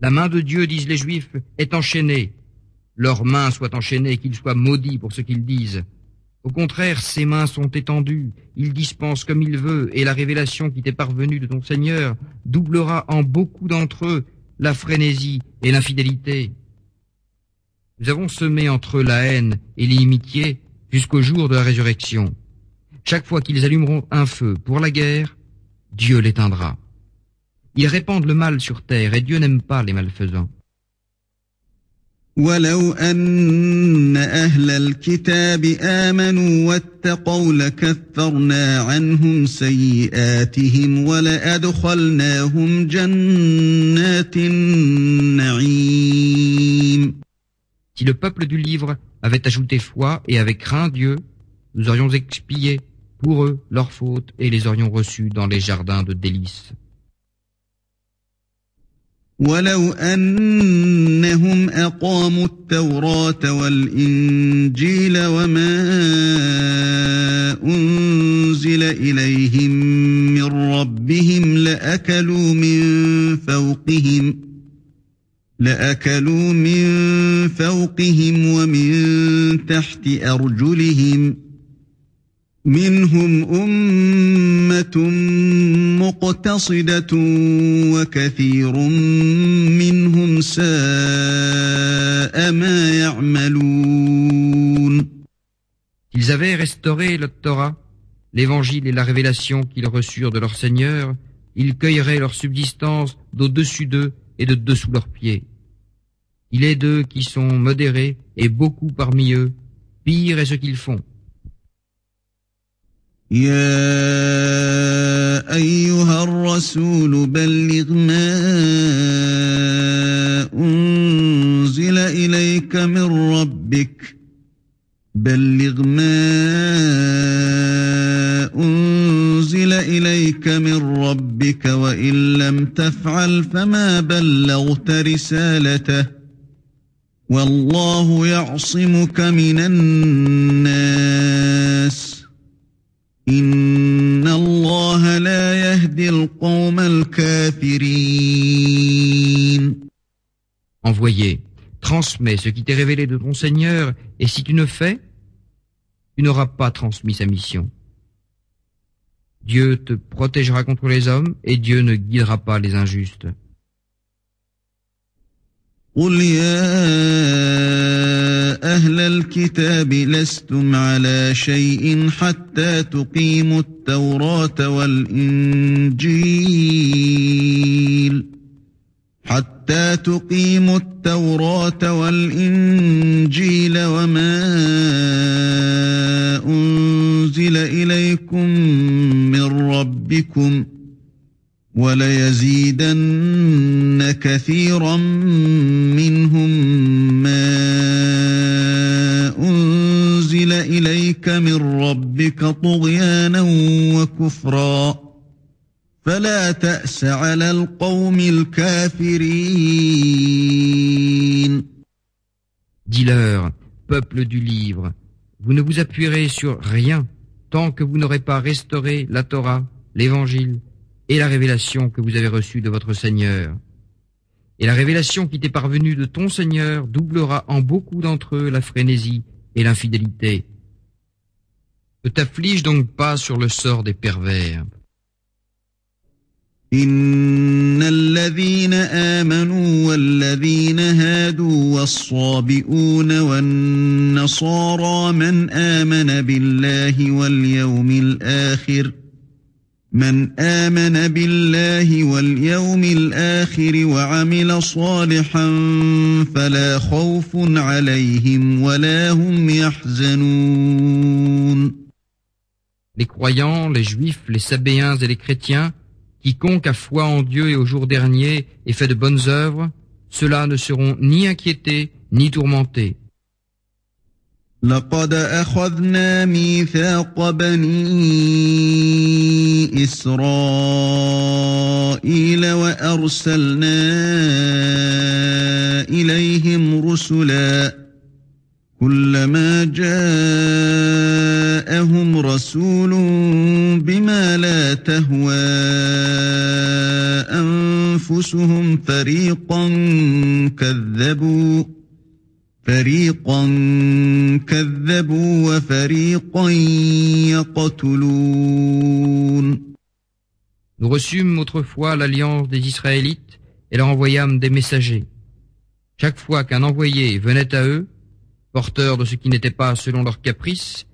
La main de Dieu, disent les Juifs, est enchaînée. Leurs mains soient enchaînées, qu'ils soient maudits pour ce qu'ils disent. Au contraire, ses mains sont étendues, il dispense comme il veut, et la révélation qui t'est parvenue de ton Seigneur doublera en beaucoup d'entre eux la frénésie et l'infidélité. Nous avons semé entre la haine et l'inimitié jusqu'au jour de la résurrection. Chaque fois qu'ils allumeront un feu pour la guerre, Dieu l'éteindra. Ils répandent le mal sur terre et Dieu n'aime pas les malfaisants. ولو أن أهل الكتاب آمنوا واتقوا لكفرنا عنهم سيئاتهم ولأدخلناهم جنات النعيم Si le peuple du livre avait ajouté foi et avait craint Dieu, nous aurions expié pour eux leurs fautes et les aurions reçus dans les jardins de délices. ولو أنهم أقاموا التوراة والإنجيل وما أنزل إليهم من ربهم لأكلوا من فوقهم لأكلوا من فوقهم ومن تحت أرجلهم ۖ منهم أمة مقتصدة وكثير منهم ساء ما يعملون Ils avaient restauré le Torah, l'évangile et la révélation qu'ils reçurent de leur Seigneur, ils cueilleraient leur subsistance d'au-dessus d'eux et de dessous leurs pieds. Il est d'eux qui sont modérés et beaucoup parmi eux, pire est ce qu'ils font. يا أيها الرسول بلغ ما أنزل إليك من ربك. بلغ ما أنزل إليك من ربك وإن لم تفعل فما بلغت رسالته. والله يعصمك من الناس. Envoyé, transmets ce qui t'est révélé de ton Seigneur, et si tu ne fais, tu n'auras pas transmis sa mission. Dieu te protégera contre les hommes, et Dieu ne guidera pas les injustes. الكتاب لستم على شيء حتى تقيموا التوراة والإنجيل. حتى تقيموا التوراة والإنجيل وما أنزل إليكم من ربكم ۖ وليزيدن كثيرا منهم إليك من ربك طغيانا وكفرا فلا تأس على القوم الكافرين Dis-leur, peuple du livre, vous ne vous appuierez sur rien tant que vous n'aurez pas restauré la Torah, l'Évangile et la révélation que vous avez reçue de votre Seigneur. Et la révélation qui t'est parvenue de ton Seigneur doublera en beaucoup d'entre eux la frénésie et l'infidélité. Ne t'afflige donc pas sur le sort des pervers. إن الذين آمنوا والذين هادوا والصابئون والنصارى من آمن بالله واليوم الآخر من آمن بالله واليوم الآخر وعمل صالحا فلا خوف عليهم ولا هم يحزنون Les croyants, les juifs, les sabéens et les chrétiens Quiconque a foi en Dieu et au jour dernier et fait de bonnes œuvres, ceux-là ne seront ni inquiétés ni tourmentés. لقد أخذنا ميثاق بني إسرائيل وأرسلنا إليهم رسلا كلما جاءهم رسول بما لا تهوى أنفسهم فريقا كذبوا فريقا كذبوا وفريقا يقتلون Nous reçûmes autrefois l'alliance des Israélites et leur envoyâmes des messagers. Chaque fois qu'un envoyé venait à eux, porteurs de ce qui n'était pas selon leur caprice,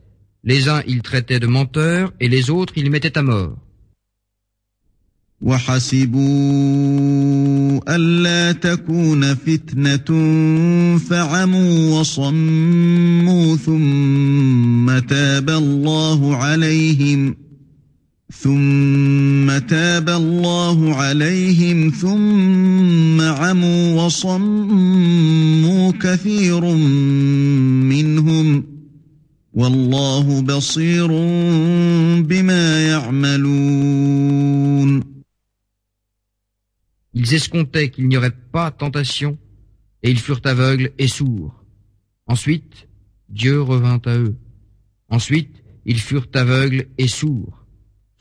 les uns ils traitaient de menteurs et les autres ils mettaient à mort. ثم تاب الله عليهم ثم عموا وصموا كثير منهم والله بصير بما يعملون Ils escomptaient qu'il n'y aurait pas tentation et ils furent aveugles et sourds. Ensuite, Dieu revint à eux. Ensuite, ils furent aveugles et sourds.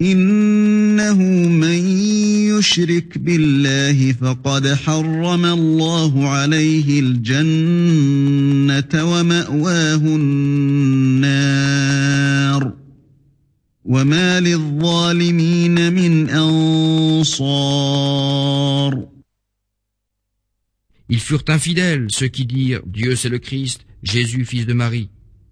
إنه من يشرك بالله فقد حرم الله عليه الجنة ومأواه النار وما للظالمين من أنصار Ils furent infidèles, ceux qui dirent Dieu c'est le Christ, Jésus fils de Marie,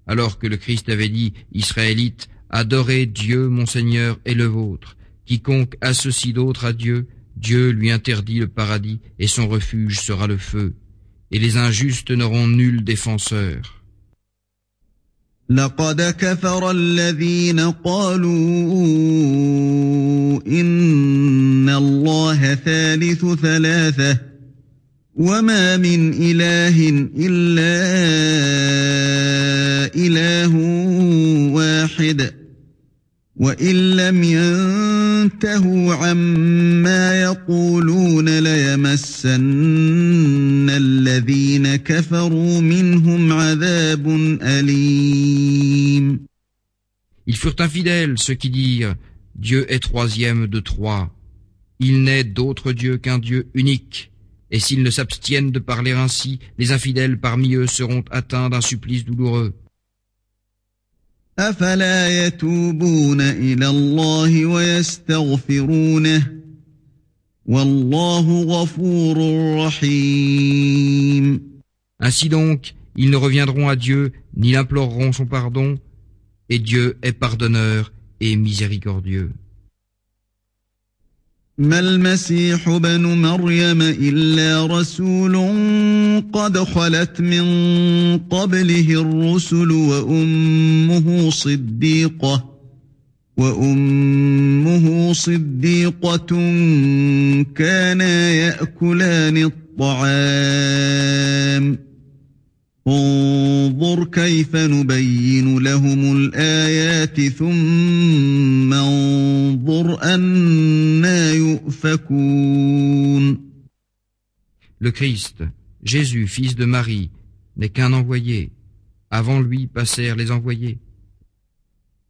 alors que le Christ avait dit Israélites, Adorez Dieu, mon Seigneur, et le vôtre. Quiconque associe d'autres à Dieu, Dieu lui interdit le paradis, et son refuge sera le feu. Et les injustes n'auront nul défenseur. Ils furent infidèles ceux qui dirent Dieu est troisième de trois. Il n'est d'autre Dieu qu'un Dieu unique. Et s'ils ne s'abstiennent de parler ainsi, les infidèles parmi eux seront atteints d'un supplice douloureux. أفلا يتوبون إلى الله ويستغفرونه والله غفور رحيم Ainsi donc, ils ne reviendront à Dieu ni l'imploreront son pardon, et Dieu est pardonneur et miséricordieux. ما المسيح ابن مريم إلا رسول قد خلت من قبله الرسل وأمه صديقة وأمه صديقة كانا يأكلان الطعام. انظر كيف نبين لهم الآيات ثم انظر أنا يؤفكون Le Christ, Jésus, fils de Marie, n'est qu'un envoyé. Avant lui passèrent les envoyés.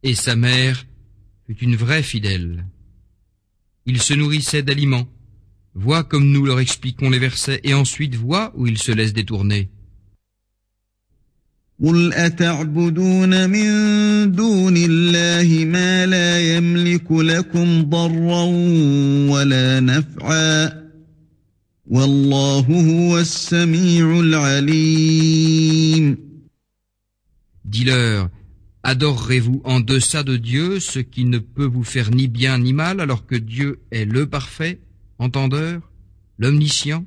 Et sa mère fut une vraie fidèle. Il se nourrissait d'aliments. Vois comme nous leur expliquons les versets et ensuite vois où ils se laissent détourner. قل أتعبدون من دون الله ما لا يملك لكم ضرا ولا نفعا والله هو السميع العليم Dis-leur, adorerez-vous en deçà de Dieu ce qui ne peut vous faire ni bien ni mal alors que Dieu est le parfait, entendeur, l'omniscient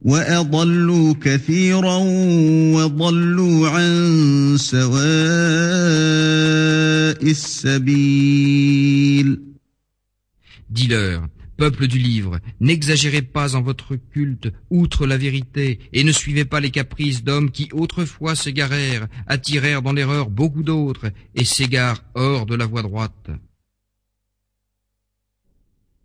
وأضلوا كثيرا وضلوا عن سواء السبيل Dis-leur, peuple du livre, n'exagérez pas en votre culte outre la vérité et ne suivez pas les caprices d'hommes qui autrefois s'égarèrent, attirèrent dans l'erreur beaucoup d'autres et s'égarent hors de la voie droite.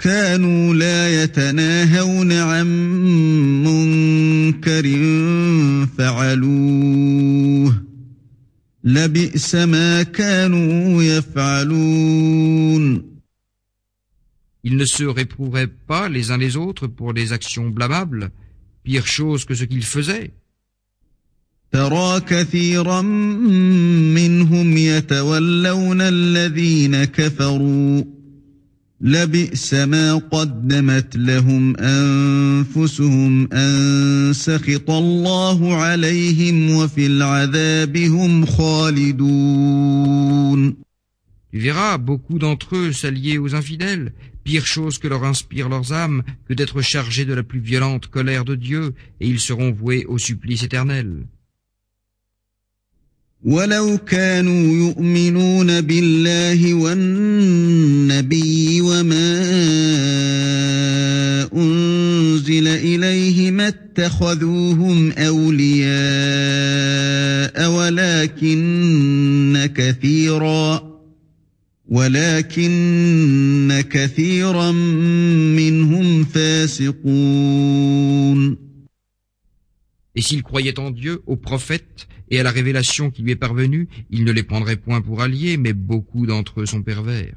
كانوا لا يتناهون عن منكر فعلوه لبئس ما كانوا يفعلون Ils ne se réprouveraient pas les uns les autres pour des actions blâmables, pire chose que ce qu'ils faisaient. ترى كثيرا منهم يتولون الذين كفروا لبئس ما قدمت لهم أنفسهم أن سخط الله عليهم وفي العذاب هم خالدون Tu verras beaucoup d'entre eux s'allier aux infidèles, pire chose que leur inspirent leurs âmes que d'être chargés de la plus violente colère de Dieu, et ils seront voués au supplice éternel. ولو كانوا يؤمنون بالله والنبي إليه ما اتخذوهم أولياء ولكن كثيرا ولكن كثيرا منهم فاسقون Et s'ils croyaient en Dieu, aux prophètes et à la révélation qui lui est parvenue, ils ne les prendraient point pour alliés, mais beaucoup d'entre eux sont pervers.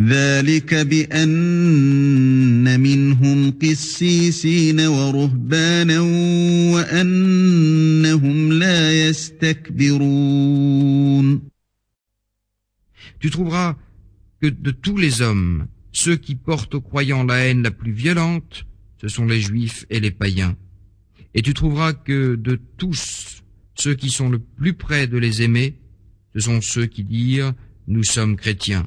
ذلك بأن منهم قسيسين ورهبانا وأنهم لا يستكبرون Tu trouveras que de tous les hommes, ceux qui portent aux croyants la haine la plus violente, ce sont les juifs et les païens. Et tu trouveras que de tous ceux qui sont le plus près de les aimer, ce sont ceux qui disent nous sommes chrétiens.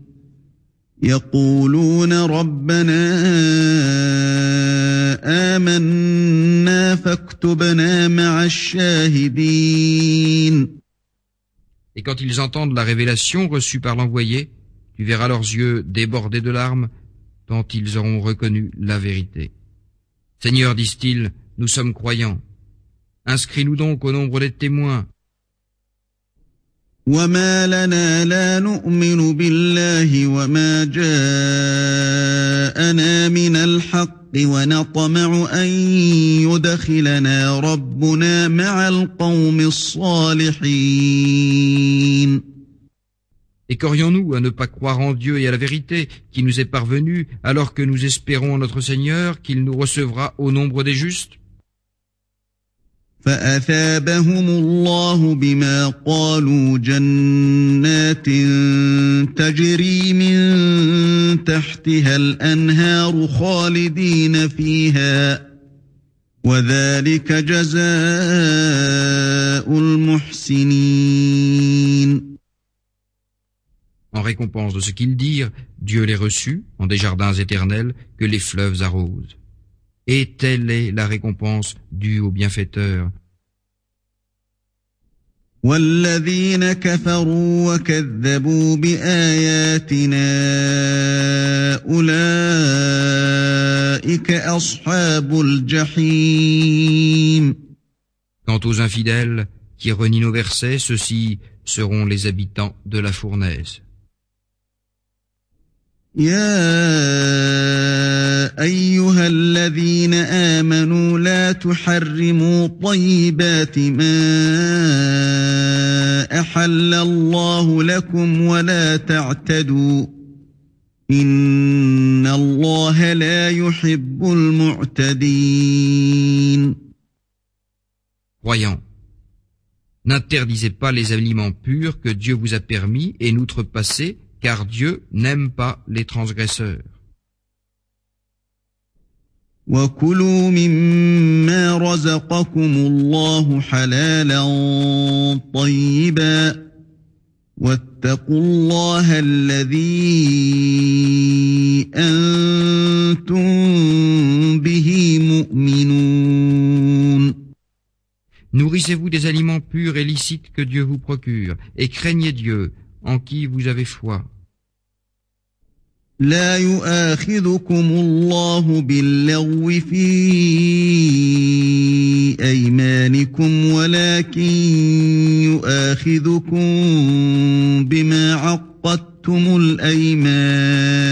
يقولون ربنا آمنا فاكتبنا مع الشاهدين Et quand ils entendent la révélation reçue par l'envoyé, tu verras leurs yeux débordés de larmes, tant ils auront reconnu la vérité. Seigneur, disent-ils, nous sommes croyants. Inscris-nous donc au nombre des témoins. et qu'aurions-nous à ne pas croire en Dieu et à la vérité qui nous est parvenue alors que nous espérons en notre Seigneur qu'il nous recevra au nombre des justes? فأثابهم الله بما قالوا جنات تجري من تحتها الأنهار خالدين فيها وذلك جزاء المحسنين En récompense de ce qu'ils dirent, Dieu les reçut en des jardins éternels que les fleuves arrosent. Et telle est la récompense due au bienfaiteur. والذين كفروا وكذبوا بآياتنا أولئك أصحاب الجحيم Quant aux infidèles qui renient nos versets, ceux-ci seront les habitants de la fournaise. يا ايها الذين امنوا لا تحرموا طيبات ما احل الله لكم ولا تعتدوا ان الله لا يحب المعتدين. Croyants, n'interdisez pas les aliments purs que Dieu vous a permis et n'outrepasser car Dieu n'aime pas les transgresseurs. وكلوا مما رزقكم الله حلالا طيبا واتقوا الله الذي أنتم به مؤمنون Nourrissez-vous des aliments purs et licites que Dieu vous procure, et craignez Dieu, en qui vous avez foi. لا يؤاخذكم الله باللغو في أيمانكم ولكن يؤاخذكم بما عقدتم الأيمان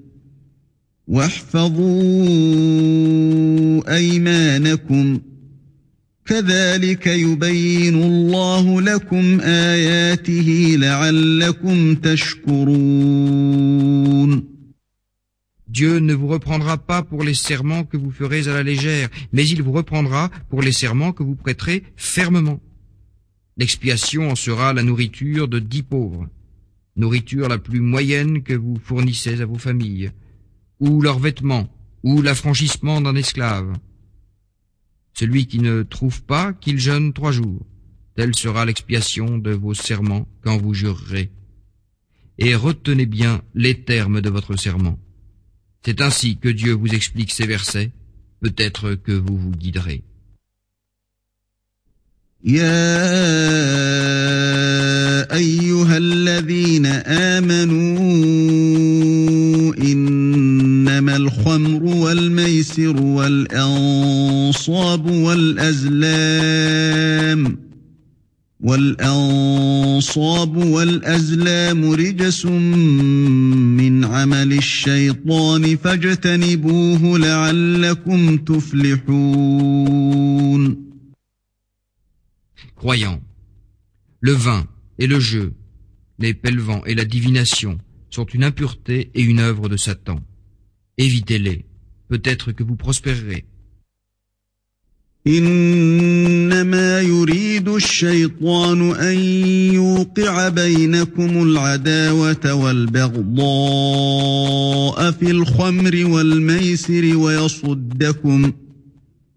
واحفظوا أيمانكم كذلك يبين الله لكم آياته لعلكم تشكرون Dieu ne vous reprendra pas pour les serments que vous ferez à la légère, mais il vous reprendra pour les serments que vous prêterez fermement. L'expiation en sera la nourriture de dix pauvres, nourriture la plus moyenne que vous fournissez à vos familles, ou leurs vêtements, ou l'affranchissement d'un esclave. Celui qui ne trouve pas, qu'il jeûne trois jours. Telle sera l'expiation de vos serments quand vous jurerez. Et retenez bien les termes de votre serment. C'est ainsi que Dieu vous explique ces versets. Peut-être que vous vous guiderez. الخمر والميسر والأنصاب والأزلام والأنصاب والأزلام رجس من عمل الشيطان فاجتنبوه لعلكم تفلحون Croyants, le vin et le jeu, les pèlevents et la divination sont une impureté et une œuvre de Satan. Évitez-les, peut-être que vous prospérerez. إنما يريد الشيطان أن يوقع بينكم العداوة والبغضاء في الخمر والميسر ويصدكم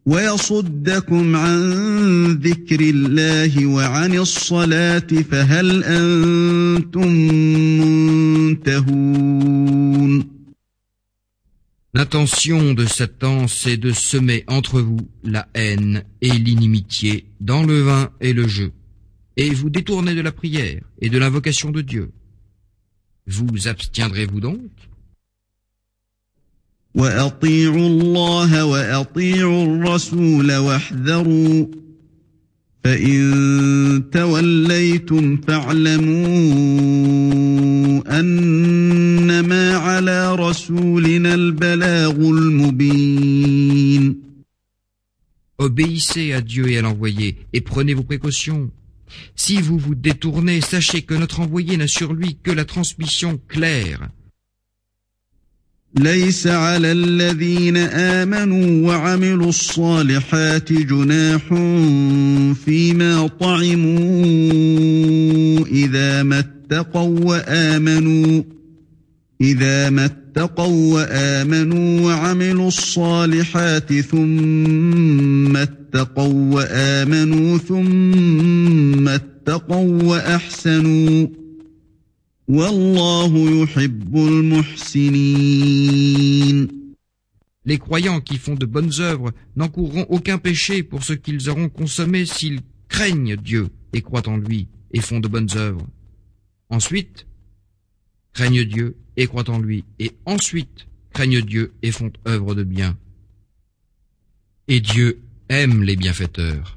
ويصدكم عن ذكر الله وعن الصلاة فهل أنتم منتهون L'intention de Satan, c'est de semer entre vous la haine et l'inimitié dans le vin et le jeu, et vous détourner de la prière et de l'invocation de Dieu. Vous abstiendrez-vous donc? Obéissez à Dieu et à l'envoyé, et prenez vos précautions. Si vous vous détournez, sachez que notre envoyé n'a sur lui que la transmission claire. ليس على الذين آمنوا وعملوا الصالحات جناح فيما طعموا إذا ما اتقوا وآمنوا إذا ما اتقوا وآمنوا وعملوا الصالحات ثم اتقوا وآمنوا ثم اتقوا وأحسنوا Les croyants qui font de bonnes œuvres n'encourront aucun péché pour ce qu'ils auront consommé s'ils craignent Dieu et croient en lui et font de bonnes œuvres. Ensuite, craignent Dieu et croient en lui, et ensuite craignent Dieu et font œuvre de bien. Et Dieu aime les bienfaiteurs.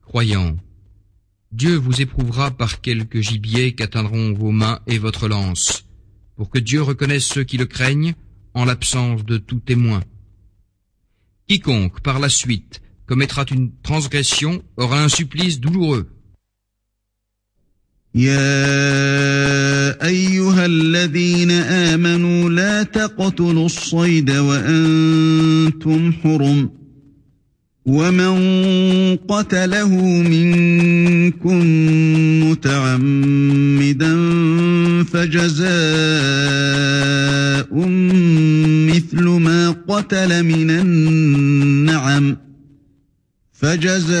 Croyant, Dieu vous éprouvera par quelques gibiers qu'atteindront vos mains et votre lance, pour que Dieu reconnaisse ceux qui le craignent en l'absence de tout témoin. Quiconque, par la suite, commettra une transgression aura un supplice douloureux. يا ايها الذين امنوا لا تقتلوا الصيد وأنتم حرم ومن قتله منكم متعمدا فجزاء مثل ما قتل من النعم فجزاء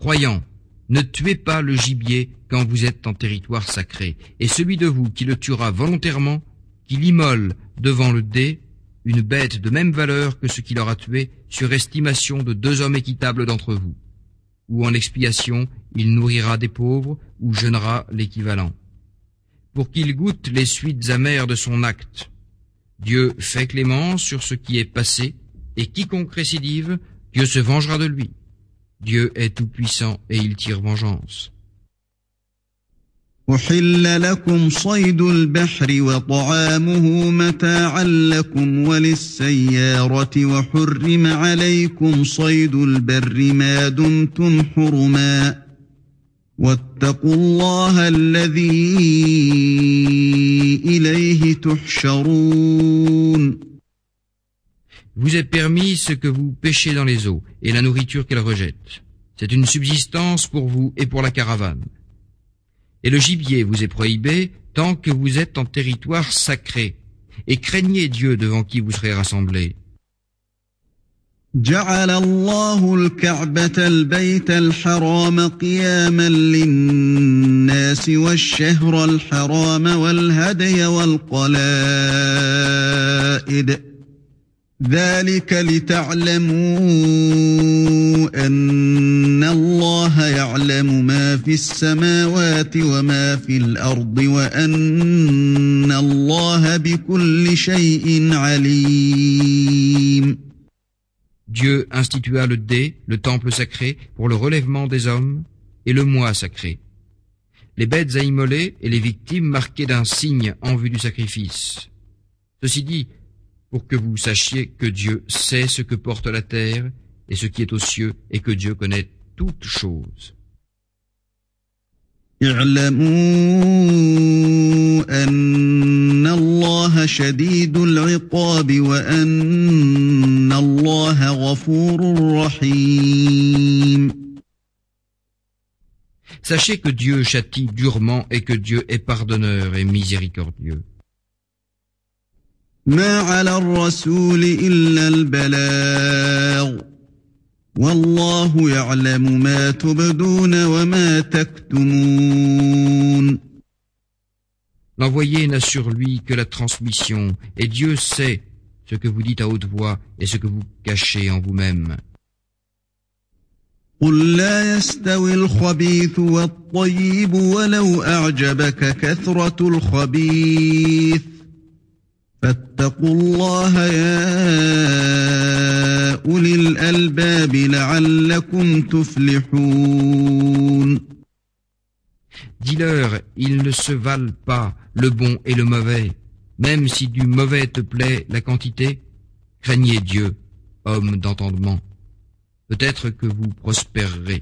Croyants, ne tuez pas le gibier quand vous êtes en territoire sacré, et celui de vous qui le tuera volontairement, qu'il immole devant le dé une bête de même valeur que ce qu'il aura tué sur estimation de deux hommes équitables d'entre vous. Ou en expiation, il nourrira des pauvres ou jeûnera l'équivalent. Pour qu'il goûte les suites amères de son acte. Dieu fait clémence sur ce qui est passé, et quiconque récidive, Dieu se vengera de lui. Dieu est tout-puissant et il tire vengeance. أحل لكم صيد البحر وطعامه متاعا لكم وللسيارة وحرم عليكم صيد البر ما دمتم حرما واتقوا الله الذي إليه تحشرون Vous est permis ce que vous pêchez dans les eaux et la nourriture qu'elle rejette. C'est une subsistance pour vous et pour la caravane. Et le gibier vous est prohibé tant que vous êtes en territoire sacré. Et craignez Dieu devant qui vous serez rassemblés. جعل الله الكعبة البيت الحرام قياما للناس والشهر الحرام والهدي والقلائد ذلك لتعلموا أن الله يعلم ما في السماوات وما في الأرض وأن الله بكل شيء عليم Dieu institua le dé, le temple sacré, pour le relèvement des hommes, et le mois sacré. Les bêtes à immoler et les victimes marquées d'un signe en vue du sacrifice. Ceci dit, pour que vous sachiez que Dieu sait ce que porte la terre et ce qui est aux cieux, et que Dieu connaît toutes choses. Sachez que Dieu châtie durement et que Dieu est pardonneur et miséricordieux. ما على الرسول إلا البلاغ والله يعلم ما تبدون وما تكتمون L'envoyé n'a sur lui que la transmission, et Dieu sait ce que vous dites à haute voix et ce que vous cachez en vous-même. قل لا يستوي الخبيث والطيب ولو أعجبك كثرة الخبيث فاتقوا الله يا أولي الألباب لعلكم تفلحون Dis-leur, ils ne se valent pas le bon et le mauvais. Même si du mauvais te plaît la quantité, craignez Dieu, homme d'entendement. Peut-être que vous prospérerez.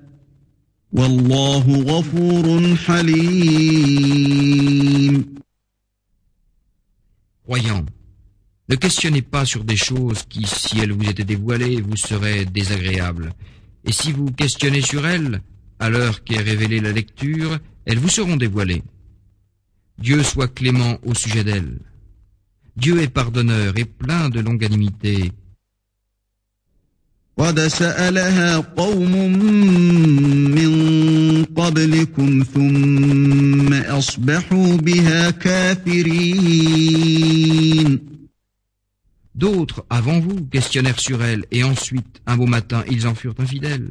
Wallahu ghafurun halim. Croyant, ne questionnez pas sur des choses qui, si elles vous étaient dévoilées, vous seraient désagréables. Et si vous questionnez sur elles, à l'heure qu'est révélée la lecture, elles vous seront dévoilées. Dieu soit clément au sujet d'elles. Dieu est pardonneur et plein de longanimité. قد سألها قوم من قبلكم ثم أصبحوا بها كافرين D'autres, avant vous, questionnèrent sur elle, et ensuite, un beau matin, ils en furent infidèles.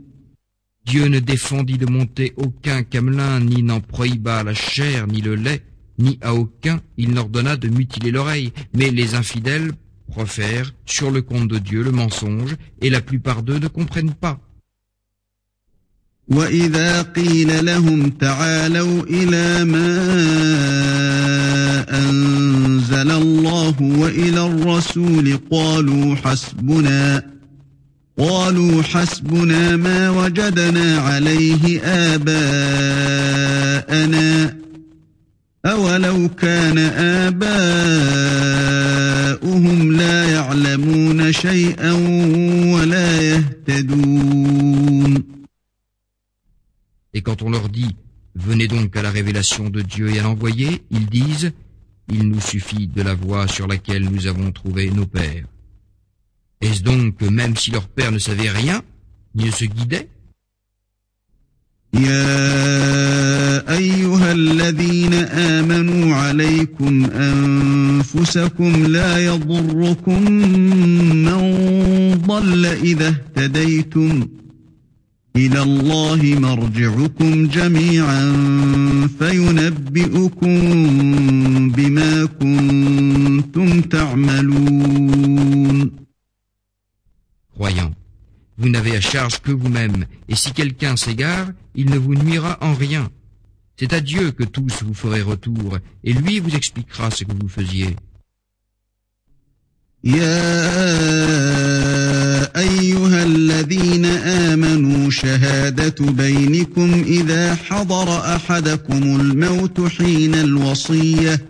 Dieu ne défendit de monter aucun camelin, ni n'en prohiba la chair, ni le lait, ni à aucun il n'ordonna de mutiler l'oreille. Mais les infidèles profèrent sur le compte de Dieu le mensonge, et la plupart d'eux ne comprennent pas. وإذا قيل لهم تعالوا إلى ما أنزل الله وإلى الرسول قالوا حسبنا قالوا حسبنا ما وجدنا عليه آباءنا أولو كان آباؤهم لا يعلمون شيئا ولا يهتدون Et quand on leur dit Venez donc à la révélation de Dieu et à l'envoyer, ils disent Il nous suffit de la voie sur laquelle nous avons trouvé nos pères. Est-ce donc que même si leurs pères ne savaient rien, ils ne se guidaient يا أيها الذين آمنوا عليكم أنفسكم لا يضركم من ضل إذا اهتديتم إلى الله مرجعكم جميعا فينبئكم بما كنتم تعملون Croyants, vous n'avez à charge que vous-même, et si quelqu'un s'égare, il ne vous nuira en rien. C'est à Dieu que tous vous ferez retour, et lui vous expliquera ce que vous faisiez. يا أيها الذين آمنوا شهادة بينكم إذا حضر أحدكم الموت حين الوصية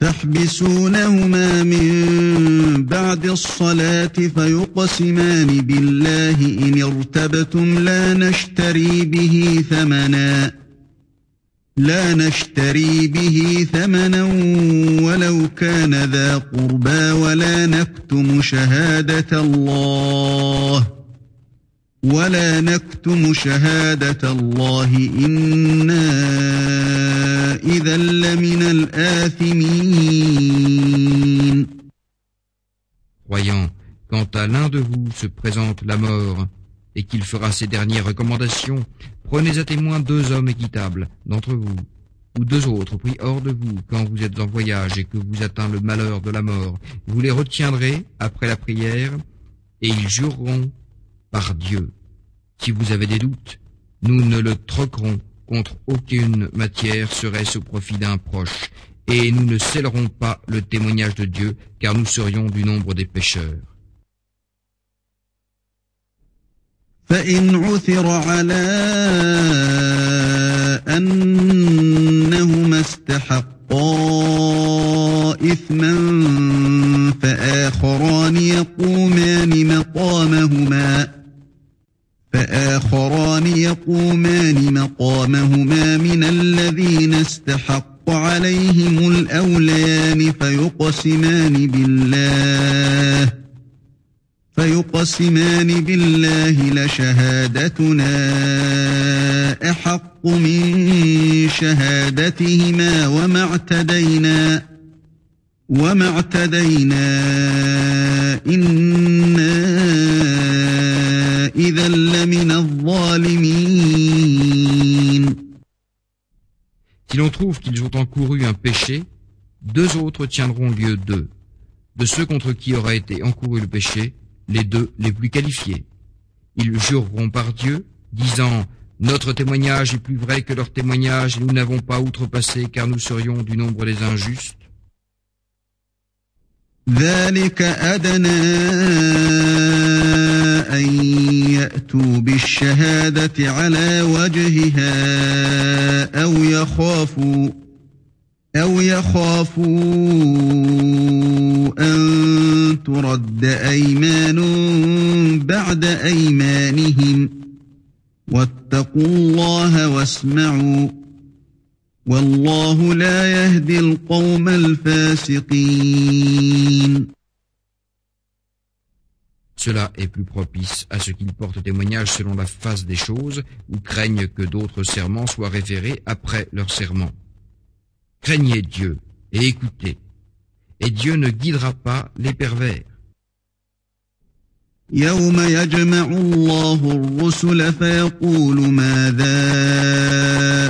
تحبسونهما من بعد الصلاة فيقسمان بالله إن ارتبتم لا نشتري به ثمنا لا نشتري به ثمنا ولو كان ذا قربى ولا نكتم شهادة الله. ولا نكتم شهادة الله إنا إذا لمن الآثمين Croyant, quand à l'un de vous se présente la mort, et qu'il fera ses dernières recommandations, prenez à témoin deux hommes équitables d'entre vous, ou deux autres pris hors de vous quand vous êtes en voyage et que vous atteint le malheur de la mort. Vous les retiendrez après la prière, et ils jureront par Dieu. Si vous avez des doutes, nous ne le troquerons contre aucune matière serait-ce au profit d'un proche, et nous ne scellerons pas le témoignage de Dieu, car nous serions du nombre des pécheurs. فإن عثر على أنهما استحقا إثما فآخران يقومان مقامهما فآخران يقومان مقامهما من الذين استحق عليهم الأوليان فيقسمان بالله فيقسمان بالله لشهادتنا أحق من شهادتهما وما اعتدينا وما اعتدينا إنا إذا لمن الظالمين Si l'on trouve qu'ils ont encouru un péché, deux autres tiendront lieu d'eux, de ceux contre qui aura été encouru le péché, les deux les plus qualifiés. Ils jureront par Dieu, disant Notre témoignage est plus vrai que leur témoignage, et nous n'avons pas outrepassé, car nous serions du nombre des injustes. ذلك أدنى أن يأتوا بالشهادة على وجهها أو يخافوا أو يخافوا أن ترد أيمان بعد أيمانهم واتقوا الله واسمعوا Cela est plus propice à ce qu'ils portent témoignage selon la phase des choses ou craignent que d'autres serments soient référés après leur serment. Craignez Dieu et écoutez. Et Dieu ne guidera pas les pervers. يوم يجمع الله الرسل فيقول ماذا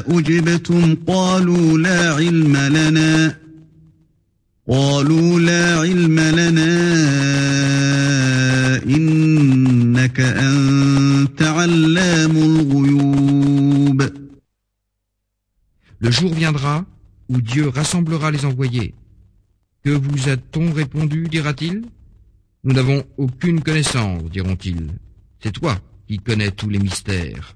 أجبتم قالوا لا علم لنا قالوا لا علم لنا إنك أنت علام الغيوب Le jour viendra où Dieu rassemblera les envoyés. Que vous a-t-on répondu, dira-t-il Nous n'avons aucune connaissance, diront-ils. C'est toi qui connais tous les mystères.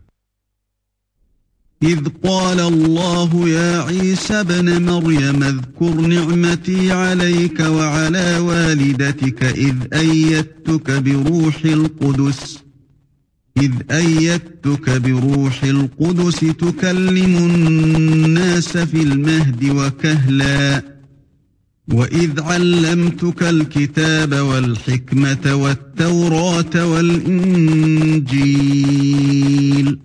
إذ قال الله يا عيسى ابن مريم اذكر نعمتي عليك وعلى والدتك إذ أيدتك بروح القدس إذ أيدتك بروح القدس تكلم الناس في المهد وكهلا وإذ علمتك الكتاب والحكمة والتوراة والإنجيل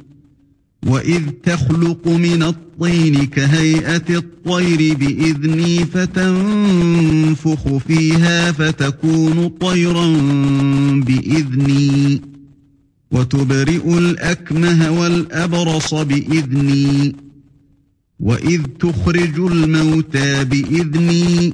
وإذ تخلق من الطين كهيئة الطير بإذني فتنفخ فيها فتكون طيرا بإذني وتبرئ الأكمه والأبرص بإذني وإذ تخرج الموتى بإذني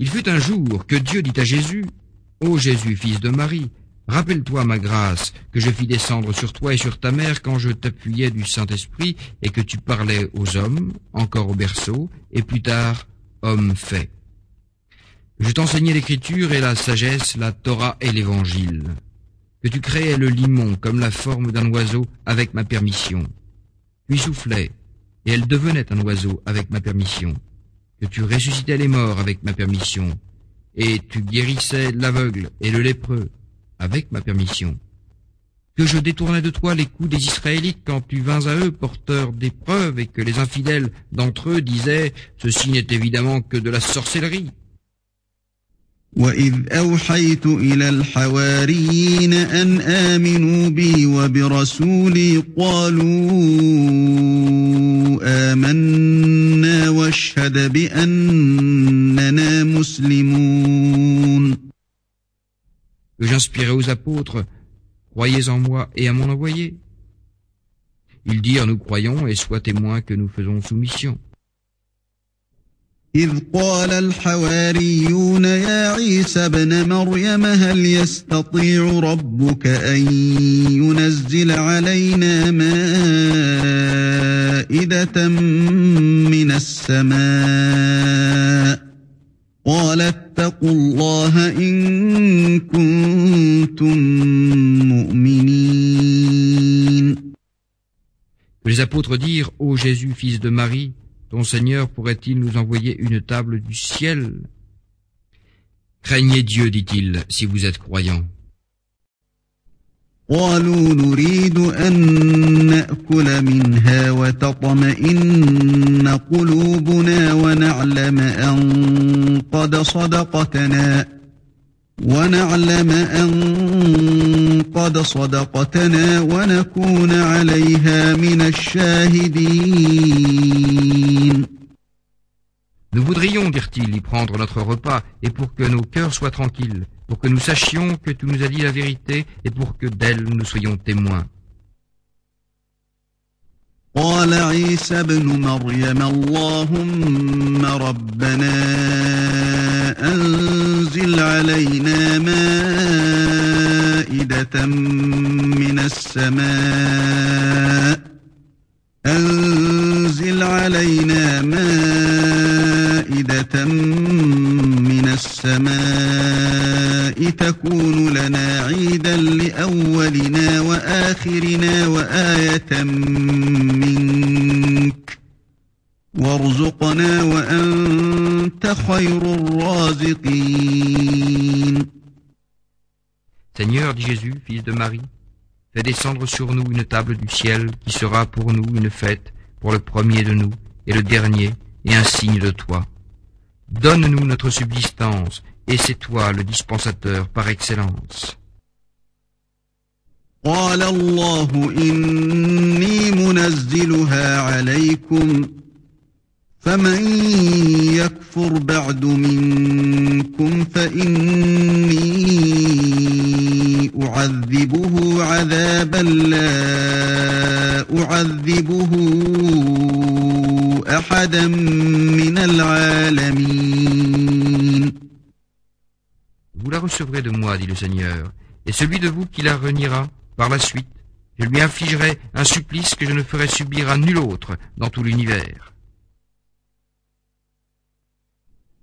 Il fut un jour que Dieu dit à Jésus, Ô Jésus, fils de Marie, rappelle-toi ma grâce que je fis descendre sur toi et sur ta mère quand je t'appuyais du Saint-Esprit et que tu parlais aux hommes, encore au berceau, et plus tard, homme fait. Je t'enseignais l'écriture et la sagesse, la Torah et l'évangile. Que tu créais le limon comme la forme d'un oiseau avec ma permission. Y soufflais, et elle devenait un oiseau avec ma permission que tu ressuscitais les morts avec ma permission, et tu guérissais l'aveugle et le lépreux avec ma permission, que je détournais de toi les coups des Israélites quand tu vins à eux porteurs d'épreuves et que les infidèles d'entre eux disaient ceci n'est évidemment que de la sorcellerie. وإذ أوحيت إلى الحواريين أن آمنوا بي وبرسولي قالوا آمنا واشهد بأننا مسلمون Que j'inspirais aux apôtres, croyez en moi et à mon envoyé. Ils dirent nous croyons et sois témoins que nous faisons soumission. إذ قال الحواريون يا عيسى ابن مريم هل يستطيع ربك أن ينزل علينا مائدة من السماء؟ قال اتقوا الله إن كنتم مؤمنين. Les apôtres dirent, Ô Jésus, fils de Marie, ton Seigneur pourrait-il nous envoyer une table du ciel Craignez Dieu, dit-il, si vous êtes croyants. قالوا نريد أن نأكل منها وتطمئن قلوبنا ونعلم أن قد صدقتنا ونعلم أن قد صدقتنا ونكون عليها من الشاهدين Nous voudrions, dirent-ils, y prendre notre repas, et pour que nos cœurs soient tranquilles, pour que nous sachions que tu nous as dit la vérité, et pour que d'elle nous soyons témoins. قال عيسى ابن مريم اللهم ربنا أنزل علينا مائدة من السماء. أنزل علينا مائدة من السماء تكون لنا عيدا لأولنا وآخرنا وآية منك وارزقنا وأنت خير الرازقين Seigneur, dit Jésus, fils de Marie, fais descendre sur nous une table du ciel qui sera pour nous une fête, pour le premier de nous et le dernier, et un signe de toi. Donne-nous notre subsistance, et c'est toi le dispensateur par excellence. قال الله إني منزلها عليكم فمن يكفر بعد منكم فإني أعذبه عذابا لا أعذبه أحدا من العالمين Vous la recevrez de moi, dit le Seigneur, et celui de vous qui la reniera par la suite, je lui infligerai un supplice que je ne ferai subir à nul autre dans tout l'univers.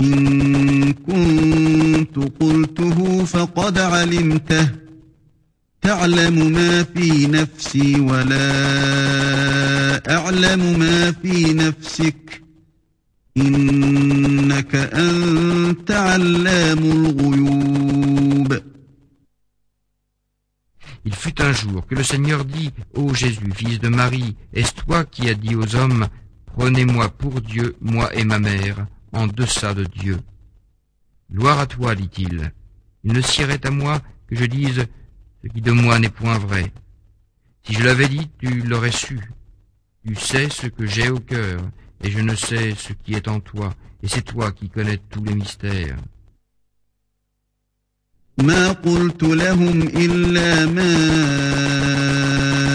إن كنت قلته فقد علمته تعلم ما في نفسي ولا أعلم ما في نفسك إنك أنت علام الغيوب Il fut un jour que le Seigneur dit, Ô Jésus, fils de Marie, est-ce toi qui as dit aux hommes, Prenez-moi pour Dieu, moi et ma mère, en deçà de Dieu. Gloire à toi, dit-il. Il ne sirait à moi que je dise ce qui de moi n'est point vrai. Si je l'avais dit, tu l'aurais su. Tu sais ce que j'ai au cœur, et je ne sais ce qui est en toi, et c'est toi qui connais tous les mystères. ما قلت لهم إلا ما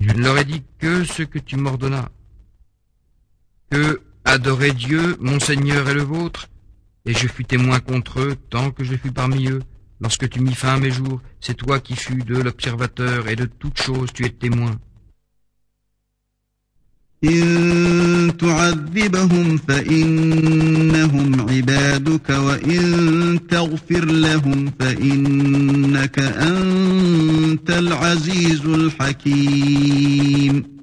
Je ne leur ai dit que ce que tu m'ordonnas, que adorer Dieu, mon Seigneur et le vôtre, et je fus témoin contre eux tant que je fus parmi eux. Lorsque tu mis fin à mes jours, c'est toi qui fus de l'observateur et de toutes choses tu es témoin. إن تعذبهم فإنهم عبادك وإن تغفر لهم فإنك أنت العزيز الحكيم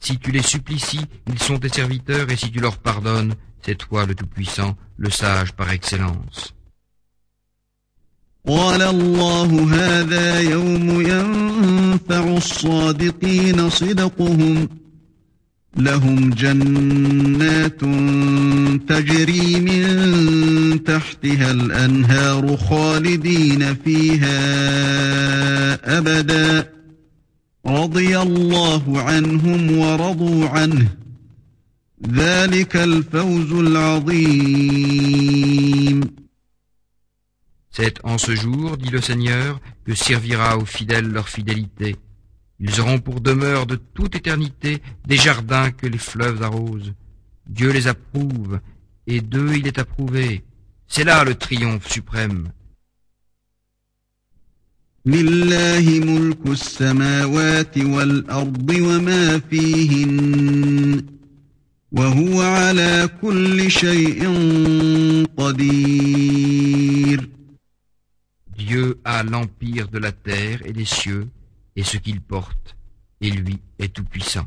Si tu les supplicies, ils sont tes serviteurs, et si tu leur pardonnes, c'est toi le Tout-Puissant, le sage par excellence. قال الله هذا يوم ينفع الصادقين صدقهم لهم جنات تجري من تحتها الأنهار خالدين فيها أبدا. رضي الله عنهم ورضوا عنه. ذلك الفوز العظيم. C'est en ce jour, dit le Seigneur, que servira aux fidèles leur fidélité. Ils auront pour demeure de toute éternité des jardins que les fleuves arrosent. Dieu les approuve, et d'eux il est approuvé. C'est là le triomphe suprême. لله ملك السماوات والأرض وما فيهن وهو على كل شيء قدير Dieu a l'empire de la terre et des cieux, et ce qu'il porte, et lui est tout-puissant.